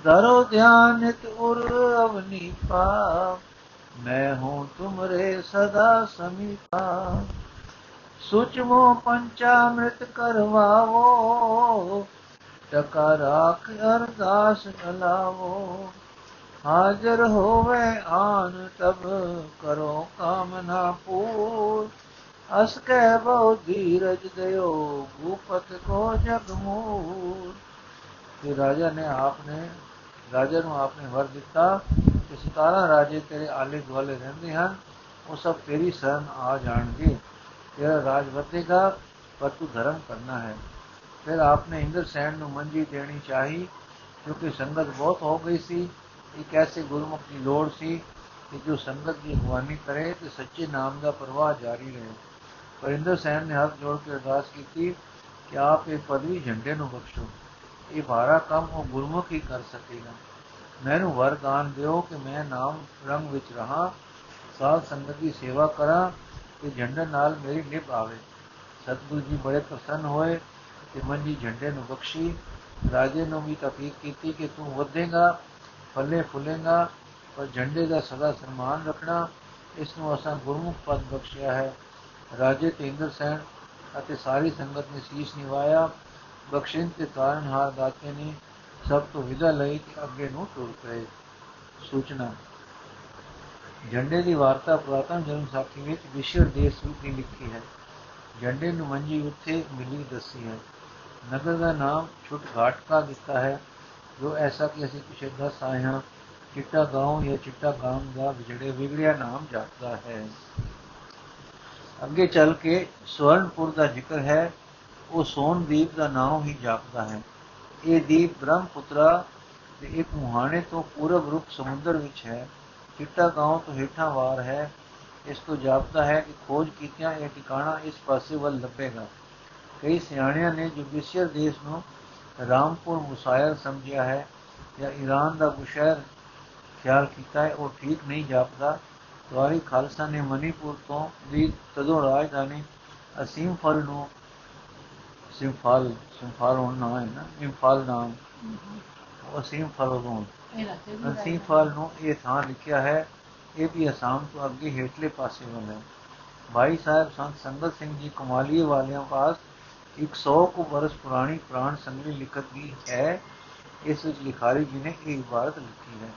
ਦਰੋ ਧਿਆਨਿਤ ਉਰ ਅਵਨੀ ਪਾ ਮੈਂ ਹੂੰ ਤੁਮਰੇ ਸਦਾ ਸਮੀਪਾ। ਸੁਚਮੋ ਪੰਚਾਮ੍ਰਿਤ ਕਰਵਾਵੋ ਟਕਾ ਰਾਖ ਅਰਦਾਸ ਕਲਾਵੋ ਹਾਜ਼ਰ ਹੋਵੇ ਆਨ ਤਬ, ਕਰੋ ਕਾਮਨਾ ਪੂਰ। ਅਸ ਕਹਿ ਬਹੁ ਧੀਰਜ ਦਿਓ, ਭੂਪਤ ਕੋ ਜਗ ਮੂਰ। ਤੇ ਰਾਜਾ ਨੇ ਆਪਨੇ, ਰਾਜਾ ਨੂੰ ਆਪਨੇ ਵਰ ਦਿੱਤਾ ਕਿ 17 ਰਾਜੇ ਤੇਰੇ ਆਲੇ ਦੁਆਲੇ ਰਹਿੰਦੇ ਹਨ, ਉਹ ਸਭ ਤੇਰੀ ਸ਼ਰਨ ਆ ਜਾਣਗੇ। ਤੇਰਾ ਰਾਜ ਵਧੇਗਾ ਪਰ ਤੂੰ ਧਰਮ ਕਰਨਾ ਹੈ ਫਿਰ ਆਪਨੇ ਇੰਦਰ ਸੈਨ ਨੂੰ ਮੰਜੀ ਦੇਣੀ ਚਾਹੀ ਕਿਉਂਕਿ ਸੰਗਤ ਬਹੁਤ ਹੋ ਗਈ ਸੀ ਇੱਕ ਐਸੇ ਗੁਰਮੁਖ ਦੀ ਲੋੜ ਸੀ ਕਿ ਜੋ ਸੰਗਤ ਦੀ ਅਗਵਾਨੀ ਕਰੇ ਤੇ ਸੱਚੇ ਨਾਮ ਦਾ ਪ੍ਰਵਾਹ ਜਾਰੀ ਰਹੇ ਪਰ ਇੰਦਰ ਸੈਨ ਨੇ ਹੱਥ ਜੋੜ ਕੇ ਅਰਦਾਸ ਕੀਤੀ ਕਿ ਆਪ ਇਹ ਪਦਵੀ ਝੰਡੇ ਨੂੰ ਬਖਸ਼ੋ ਇਹ ਭਾਰਾ ਕੰਮ ਉਹ ਗੁਰਮੁਖ ਹੀ ਕਰ ਸਕੇਗਾ ਮੈਨੂੰ ਵਰਦਾਨ ਦਿਓ ਕਿ ਮੈਂ ਨਾਮ ਰੰਗ ਵਿੱਚ ਰਹਾ ਸਾਧ ਸੰਗਤ ਦੀ ਸੇਵਾ ਕਰਾਂ ਤੇ ਝੰਡੇ ਨਾਲ ਮੇਰੀ ਨਿਭ ਆਵੇ। ਸਤਿਗੁਰੂ ਜੀ ਬੜੇ ਪ੍ਰਸੰਨ ਹੋਏ ਤੇ ਮੰਜੀ ਝੰਡੇ ਨੂੰ ਬਖਸ਼ੀ। ਰਾਜੇ ਨੂੰ ਵੀ ਤਫੀਕ ਕੀਤੀ ਕਿ ਤੂੰ ਵਧੇਗਾ, ਫੱਲੇ ਫੁੱਲੇਗਾ, ਪਰ ਝੰਡੇ ਦਾ ਸਦਾ ਸਨਮਾਨ ਰੱਖਣਾ, ਇਸ ਨੂੰ ਅਸਾਂ ਗੁਰਮੁਖ ਪਦ ਬਖਸ਼ਿਆ ਹੈ। ਰਾਜੇ ਤੇ ਇੰਦਰ ਸੈਨ ਅਤੇ ਸਾਰੀ ਸੰਗਤ ਨੇ ਸੀਸ ਨਿਵਾਇਆ। ਬਖਸ਼ਿਸ਼ ਤੇ ਹਾਰ ਦਾਤੇ ਨੇ ਸਭ ਤੋਂ ਵਿਦਾ ਲਈ ਤੇ ਅੱਗੇ ਨੂੰ ਤੁਰ ਪਏ। ਸੂਚਨਾ। ਝੰਡੇ ਦੀ ਵਾਰਤਾ ਪੁਰਾਤਨ ਜਨਮ ਸਾਖੀ ਵਿੱਚ ਵਿਸ਼ਵ ਦੇਸ਼ ਵਿੱਚ ਲਿਖੀ ਹੈ। ਝੰਡੇ ਨੂੰ ਮੰਜੀ ਉੱਥੇ ਮਿਲੀ ਦੱਸੀ ਹੈ। ਨਗਰ ਦਾ ਨਾਮ ਛੁੱਟ ਘਾਟ ਕਾ ਦਿੱਤਾ ਹੈ। ਜੋ ਐਸਾ ਕਿ ਅਸੀਂ ਪਿਛੇ ਦੱਸ ਆਏ ਹਾਂ, ਚਿੱਟਾ ਗਾਉਂ ਜਾਂ ਚਿੱਟਾ ਗਾਮ ਦਾ ਵਿਜੜੇ ਵਿਗੜਿਆ ਨਾਮ ਜਾਪਦਾ ਹੈ। ਅੱਗੇ ਚੱਲ ਕੇ ਸਵਰਨਪੁਰ ਦਾ ਜ਼ਿਕਰ ਹੈ, ਉਹ ਸੋਨਦੀਪ ਦਾ ਨਾਮ ਹੀ ਜਾਪਦਾ ਹੈ। ਇਹ ਦੀਪ ਬ੍ਰਹਮਪੁੱਤਰਾ ਦੇ ਇੱਕ ਮੁਹਾਣੇ ਤੋਂ ਪੂਰਬ ਰੁਖ ਸਮੁੰਦਰ ਵਿੱਚ ਹੈ। ਚਿੱਟਾ ਗਾਉਂ ਤੋਂ ਹੇਠਾਂ ਵਾਰ ਹੈ। ਇਸ ਤੋਂ ਜਾਪਦਾ ਹੈ ਕਿ ਖੋਜ ਕੀਤਿਆਂ ਇਹ ਟਿਕਾਣਾ ਇਸ ਪਾਸੇ ਵੱਲ ਲੱਭੇਗਾ। ਕਈ ਸਿਆਣਿਆਂ ਨੇ ਜੋ ਬਿਸਰ ਦੇਸ਼ ਨੂੰ ਰਾਮਪੁਰ ਮੁਸਾਇਰ ਸਮਝਿਆ ਹੈ ਜਾਂ ਈਰਾਨ ਦਾ ਬੁਸ਼ਹਿਰ ਖਿਆਲ ਕੀਤਾ ਹੈ। ਉਹ ਠੀਕ ਨਹੀਂ ਜਾਪਦਾ। ਦਵਾਰੀ ਖਾਲਸਾ ਨੇ ਮਨੀਪੁਰ ਤੋਂ ਦੀ ਤਦੋਂ ਰਾਜਧਾਨੀ ਅਸੀਮ ਫਲ ਨੂੰ ਸਿੰਫਾਲ ਸਿੰਫਾਲ ਹੋਣਾ ਹੈ ਨਾ ਇੰਫਾਲ ਨਾਮ। ਉਹ ਅਸੀਮ ਫਲ ਉਹ ਅਸੀਮ ਨੂੰ ਇਹ ਥਾਂ ਲਿਖਿਆ ਹੈ, ਇਹ ਵੀ ਅਸਾਮ ਤੋਂ ਅੱਗੇ ਹੇਠਲੇ ਪਾਸੇ ਵੱਲ ਹੈ। ਭਾਈ ਸਾਹਿਬ ਸੰਤ ਸੰਗਤ ਸਿੰਘ ਜੀ ਕਮਾਲੀਏ ਵਾਲਿਆਂ ਪਾਸ 100 ਕੁ ਬਰਸ ਪੁਰਾਣੀ ਪ੍ਰਾਣ ਸੰਗਲੀ ਲਿਖਤ ਵੀ ਹੈ, ਇਸ ਵਿੱਚ ਲਿਖਾਰੀ ਜੀ ਨੇ ਇਹ ਇਬਾਰਤ ਲਿਖੀ ਹੈ।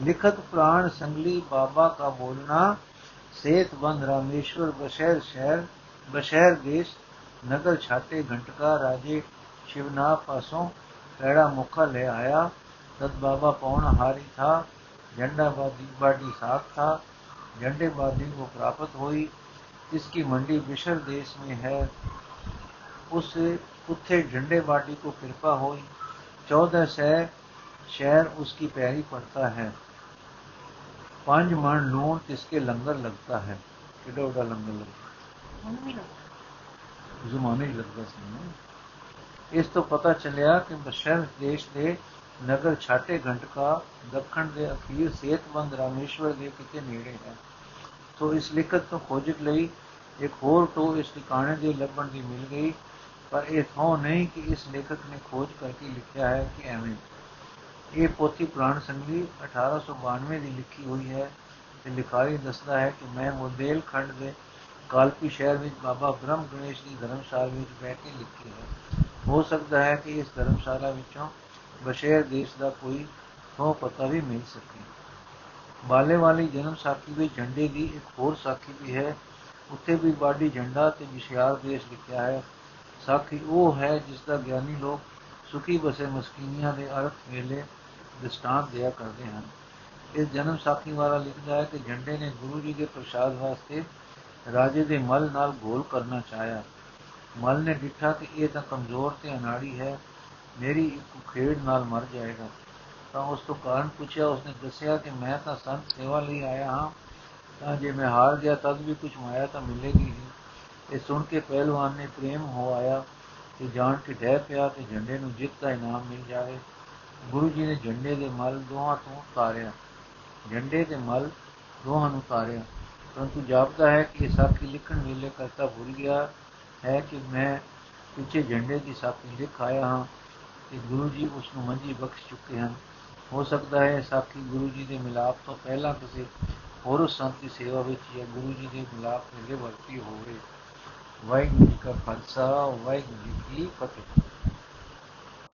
ਲਿਖਤ ਪ੍ਰਾਣ ਸੰਗਲੀ ਬਾਬਾ ਕਾ ਬੋਲਣਾ, ਸੇਤ ਬੰਦ ਰਾਮੇਸ਼ਵਰ, ਬਸ਼ਹਿਰ ਸ਼ਹਿਰ, ਬਸ਼ਹਿਰ ਦੇਸ਼, ਨਗਰ ਛਾਤੇ ਘੰਟਕਾ ਰਾਜੇ ਸ਼ਿਵਨਾ ਪਾਸੋਂ ਕਿਹੜਾ ਮੁਖਾ ਲੈ ਆਇਆ। دت بابا پونا ہاری تھا جھنڈا بادی باڈی ساتھ تھا جھنڈے بادی کو پراپت ہوئی اس کی منڈی بشر دیش میں ہے اس اتھے جھنڈے باٹی کو کرپا ہوئی چودہ سہ شہر اس کی پیری پڑتا ہے پانچ من لون اس کے لنگر لگتا ہے کڈوڈا لنگر لگتا زمانے لگتا سی اس تو پتا چلیا کہ بشر دیش دے ਨਗਰ ਛਾਟੇ ਘੰਟਕਾ ਦੱਖਣ ਦੇ ਅਖੀਰ ਸੇਤਬੰਦ ਰਾਮੇਸ਼ਵਰ ਦੇ ਕਿਤੇ ਨੇੜੇ ਹੈ। ਤੋਂ ਇਸ ਲਿਖਤ ਤੋਂ ਖੋਜਕ ਲਈ ਇੱਕ ਹੋਰ ਟੋ ਇਸ ਟਿਕਾਣੇ ਦੇ ਲੱਭਣ ਦੀ ਮਿਲ ਗਈ, ਪਰ ਇਹ ਥੋ ਨਹੀਂ ਕਿ ਇਸ ਲੇਖਕ ਨੇ ਖੋਜ ਕਰਕੇ ਲਿਖਿਆ ਹੈ ਕਿ ਐਵੇਂ। ਇਹ ਪੋਥੀ ਪ੍ਰਾਣ ਸੰਗਲੀ 1892 ਦੀ ਲਿਖੀ ਹੋਈ ਹੈ ਤੇ ਲਿਖਾਰੀ ਦੱਸਦਾ ਹੈ ਕਿ ਮੈਂ ਮੁਦੇਲ ਖੰਡ ਦੇ ਕਾਲਪੀ ਸ਼ਹਿਰ ਵਿੱਚ ਬਾਬਾ ਬ੍ਰਹਮ ਗਣੇਸ਼ ਦੀ ਧਰਮਸ਼ਾਲਾ ਵਿੱਚ ਬੈਠ ਕੇ ਲਿਖੀ ਹੈ। ਹੋ ਸਕਦਾ ਹੈ ਕਿ ਇਸ ਧਰਮਸ਼ਾਲਾ ਵਿੱਚੋਂ ਬਸ਼ੇਰ ਦੇਸ਼ ਦਾ ਕੋਈ ਥੋ ਪਤਾ ਵੀ ਮਿਲ ਸਕੇ। ਬਾਲੇ ਵਾਲੀ ਜਨਮ ਸਾਖੀ ਵਿੱਚ ਝੰਡੇ ਦੀ ਇੱਕ ਹੋਰ ਸਾਖੀ ਵੀ ਹੈ। ਉੱਥੇ ਵੀ ਬਾਡੀ ਝੰਡਾ ਤੇ ਵਿਸ਼ਿਆਰ ਦੇਸ਼ ਲਿਖਿਆ ਹੈ। ਸਾਖੀ ਉਹ ਹੈ ਜਿਸ ਦਾ ਗਿਆਨੀ ਲੋਕ ਸੁਖੀ ਬਸੇ ਮਸਕੀਨੀਆਂ ਦੇ ਅਰਥ ਵੇਲੇ ਦ੍ਰਿਸ਼ਟਾਂਤ ਦਿਆ ਕਰਦੇ ਹਨ। ਇਸ ਜਨਮ ਸਾਖੀ ਵਾਲਾ ਲਿਖਦਾ ਹੈ ਕਿ ਝੰਡੇ ਨੇ ਗੁਰੂ ਜੀ ਦੇ ਪ੍ਰਸ਼ਾਦ ਵਾਸਤੇ ਰਾਜੇ ਦੇ ਮਲ ਨਾਲ ਗੋਲ ਕਰਨਾ ਚਾਹਿਆ। ਮਲ ਨੇ ਡਿੱਠਾ ਕਿ ਇਹ ਤਾਂ ਕਮਜ਼ੋਰ ਤੇ ਅਨਾੜੀ ਹੈ। ਮੇਰੀ ਇੱਕ ਖੇੜ ਨਾਲ ਮਰ ਜਾਏਗਾ ਤਾਂ ਉਸ ਤੋਂ ਕਾਰਨ ਪੁੱਛਿਆ ਉਸਨੇ ਦੱਸਿਆ ਕਿ ਮੈਂ ਤਾਂ ਸੰਤ ਸੇਵਾ ਲਈ ਆਇਆ ਹਾਂ ਤਾਂ ਜੇ ਮੈਂ ਹਾਰ ਗਿਆ ਤਦ ਵੀ ਕੁਝ ਮਾਇਆ ਤਾਂ ਮਿਲੇਗੀ ਹੀ ਇਹ ਸੁਣ ਕੇ ਪਹਿਲਵਾਨ ਨੇ ਪ੍ਰੇਮ ਹੋ ਆਇਆ ਤੇ ਜਾਣ ਕੇ ਡਹਿ ਪਿਆ ਤੇ ਝੰਡੇ ਨੂੰ ਜਿੱਤ ਦਾ ਇਨਾਮ ਮਿਲ ਜਾਵੇ ਗੁਰੂ ਜੀ ਨੇ ਝੰਡੇ ਦੇ ਮਲ ਦੋਹਾਂ ਤੋਂ ਤਾਰਿਆ ਝੰਡੇ ਦੇ ਮਲ ਦੋਹਾਂ ਨੂੰ ਤਾਰਿਆ ਪਰੰਤੂ ਜਾਪਦਾ ਹੈ ਕਿ ਸਾਖੀ ਲਿਖਣ ਵੇਲੇ ਕਰਤਾ ਭੁੱਲ ਗਿਆ ਹੈ ਕਿ ਮੈਂ ਪਿੱਛੇ ਝੰਡੇ ਦੀ ਸਾਖੀ ਲਿਖ ਆਇਆ ਹਾਂ ਕਿ ਗੁਰੂ ਜੀ ਉਸ ਨੂੰ ਮੰਜੀ ਬਖਸ਼ ਚੁੱਕੇ ਹਨ। ਹੋ ਸਕਦਾ ਹੈ ਸਾਖੀ ਗੁਰੂ ਜੀ ਦੇ ਮਿਲਾਪ ਤੋਂ ਪਹਿਲਾਂ ਕਿਸੇ ਹੋਰ ਸੰਤ ਦੀ ਸੇਵਾ ਵਿੱਚ ਜਾਂ ਗੁਰੂ ਜੀ ਦੇ ਮਿਲਾਪ ਵੇਲੇ ਵਰਤੀ ਹੋਵੇ। ਵਾਹਿਗੁਰੂ ਜੀ ਕਾ ਖਾਲਸਾ, ਵਾਹਿਗੁਰੂ ਜੀ ਕੀ ਫਤਿਹ।